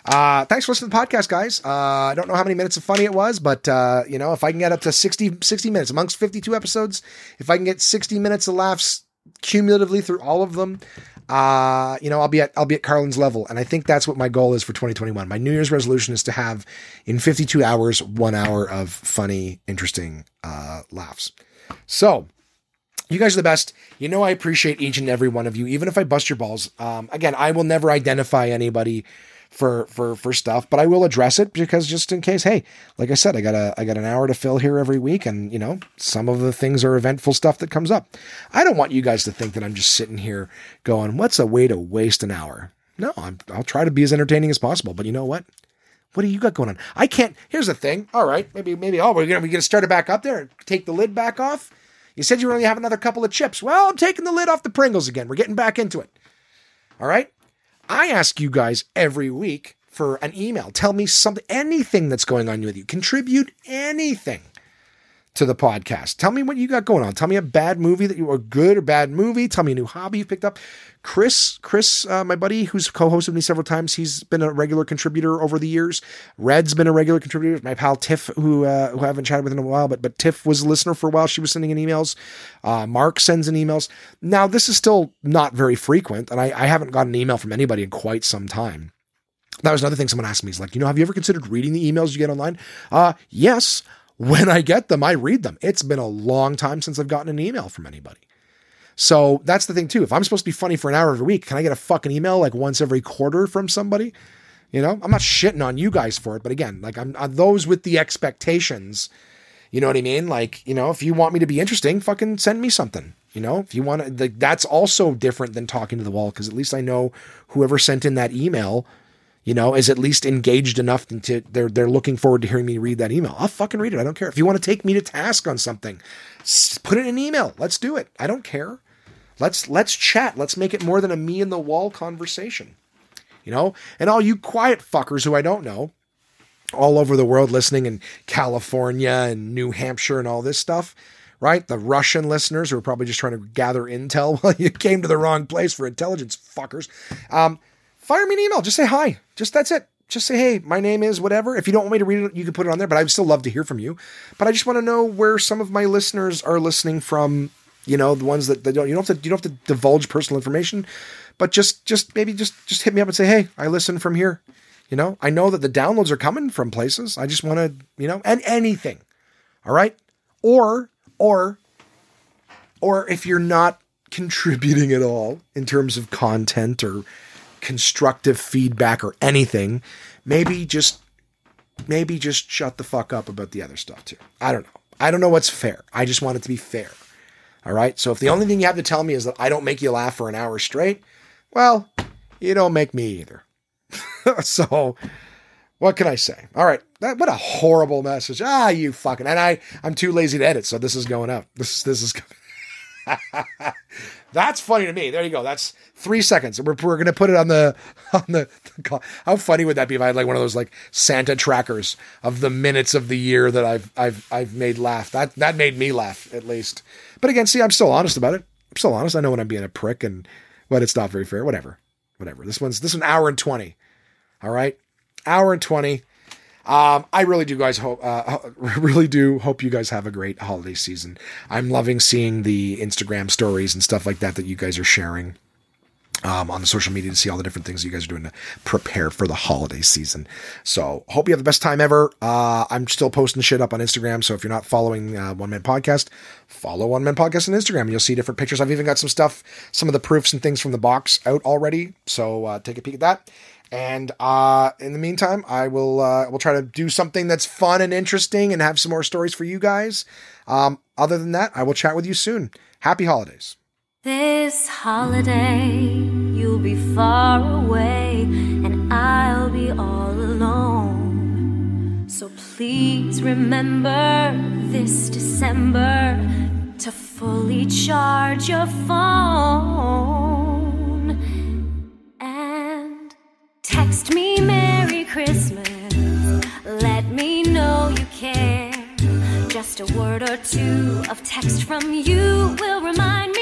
Uh, thanks for listening to the podcast, guys. Uh, I don't know how many minutes of funny it was, but uh, you know, if I can get up to 60, 60 minutes amongst 52 episodes, if I can get 60 minutes of laughs cumulatively through all of them, uh, you know, I'll be at I'll be at Carlin's level. And I think that's what my goal is for 2021. My New Year's resolution is to have in 52 hours, one hour of funny, interesting uh laughs. So you guys are the best. You know, I appreciate each and every one of you, even if I bust your balls. Um, again, I will never identify anybody for for for stuff, but I will address it because just in case. Hey, like I said, I got a I got an hour to fill here every week, and you know, some of the things are eventful stuff that comes up. I don't want you guys to think that I'm just sitting here going, "What's a way to waste an hour?" No, I'm, I'll try to be as entertaining as possible. But you know what? What do you got going on? I can't. Here's the thing. All right, maybe maybe. Oh, we're gonna we're gonna start it back up there take the lid back off. You said you only have another couple of chips. Well, I'm taking the lid off the Pringles again. We're getting back into it. All right. I ask you guys every week for an email. Tell me something, anything that's going on with you. Contribute anything to the podcast. Tell me what you got going on. Tell me a bad movie that you or good or bad movie. Tell me a new hobby you picked up. Chris, Chris, uh, my buddy who's co-hosted me several times, he's been a regular contributor over the years. Red's been a regular contributor. My pal Tiff, who uh, who I haven't chatted with in a while, but but Tiff was a listener for a while. She was sending in emails. Uh, Mark sends in emails. Now this is still not very frequent, and I, I haven't gotten an email from anybody in quite some time. That was another thing someone asked me. Is like, you know, have you ever considered reading the emails you get online? Uh, yes. When I get them, I read them. It's been a long time since I've gotten an email from anybody. So that's the thing too. If I'm supposed to be funny for an hour every week, can I get a fucking email like once every quarter from somebody? You know, I'm not shitting on you guys for it, but again, like I'm, I'm those with the expectations. You know what I mean? Like, you know, if you want me to be interesting, fucking send me something. You know, if you want to, that's also different than talking to the wall because at least I know whoever sent in that email, you know, is at least engaged enough to they're they're looking forward to hearing me read that email. I'll fucking read it. I don't care. If you want to take me to task on something, put it in an email. Let's do it. I don't care. Let's let's chat. Let's make it more than a me and the wall conversation. You know, and all you quiet fuckers who I don't know, all over the world listening in California and New Hampshire and all this stuff, right? The Russian listeners who are probably just trying to gather intel. Well, you came to the wrong place for intelligence, fuckers. Um, fire me an email. Just say hi. Just that's it. Just say, hey, my name is whatever. If you don't want me to read it, you can put it on there, but I'd still love to hear from you. But I just want to know where some of my listeners are listening from. You know, the ones that, that don't you don't have to you don't have to divulge personal information, but just just maybe just just hit me up and say, hey, I listen from here You know, I know that the downloads are coming from places. I just want to, you know, and anything. All right. Or, or, or if you're not contributing at all in terms of content or constructive feedback or anything, maybe just, maybe just shut the fuck up about the other stuff too. I don't know. I don't know what's fair. I just want it to be fair. All right. So if the only thing you have to tell me is that I don't make you laugh for an hour straight, well, you don't make me either. so what can I say? All right. That, what a horrible message. Ah, you fucking, and I, I'm too lazy to edit. So this is going up. This, this is, that's funny to me. There you go. That's three seconds. We're, we're going to put it on the, on the, the, how funny would that be if I had like one of those like Santa trackers of the minutes of the year that I've, I've, I've made laugh. That, that made me laugh at least. But again, see, I'm still honest about it. I'm still honest. I know when I'm being a prick and what it's not very fair. Whatever. Whatever. This one's, this is an hour and 20. All right. Hour and 20. Um, I really do, guys. Hope, uh, really do hope you guys have a great holiday season. I'm loving seeing the Instagram stories and stuff like that that you guys are sharing um, on the social media to see all the different things you guys are doing to prepare for the holiday season. So hope you have the best time ever. Uh, I'm still posting shit up on Instagram. So if you're not following uh, One Man Podcast, follow One Man Podcast on Instagram. You'll see different pictures. I've even got some stuff, some of the proofs and things from the box out already. So uh, take a peek at that. And uh, in the meantime, I will uh, will try to do something that's fun and interesting and have some more stories for you guys. Um, other than that, I will chat with you soon. Happy holidays. This holiday, you'll be far away, and I'll be all alone. So please remember this December to fully charge your phone Christmas. Let me know you care. Just a word or two of text from you will remind me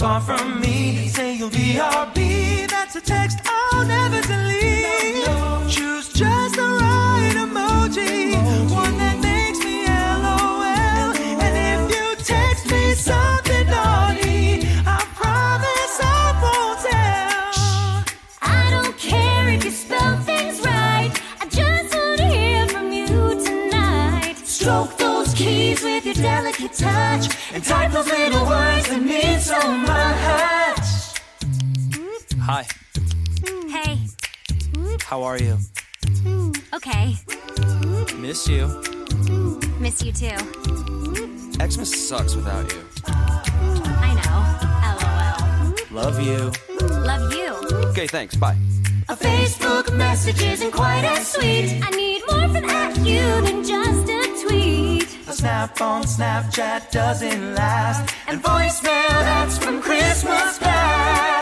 far from me, say you'll be RB. That's Hi, Hey, how are you? okay. Miss you. Miss you too. Xmas sucks without you. I know. LOL. Love you. Love you. Okay, thanks. Bye. A Facebook message isn't quite as sweet. I need more from at you than just a tweet. A snap on Snapchat doesn't last, and voicemail that's from Christmas past.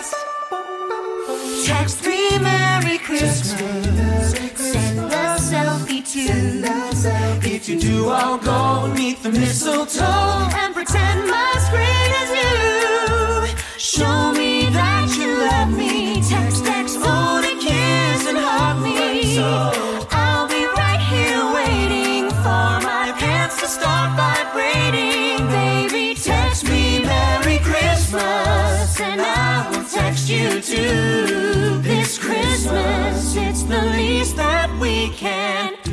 Text me Merry Christmas. Send a selfie too. If you do, I'll go meet the mistletoe and pretend my screen is you. Show me that you love me. Text, text, phone and kiss and hug me. I'll be right here waiting for my pants to start vibrating. Baby, text me Merry Christmas and I will text you too. Christmas, it's the least that we can Merry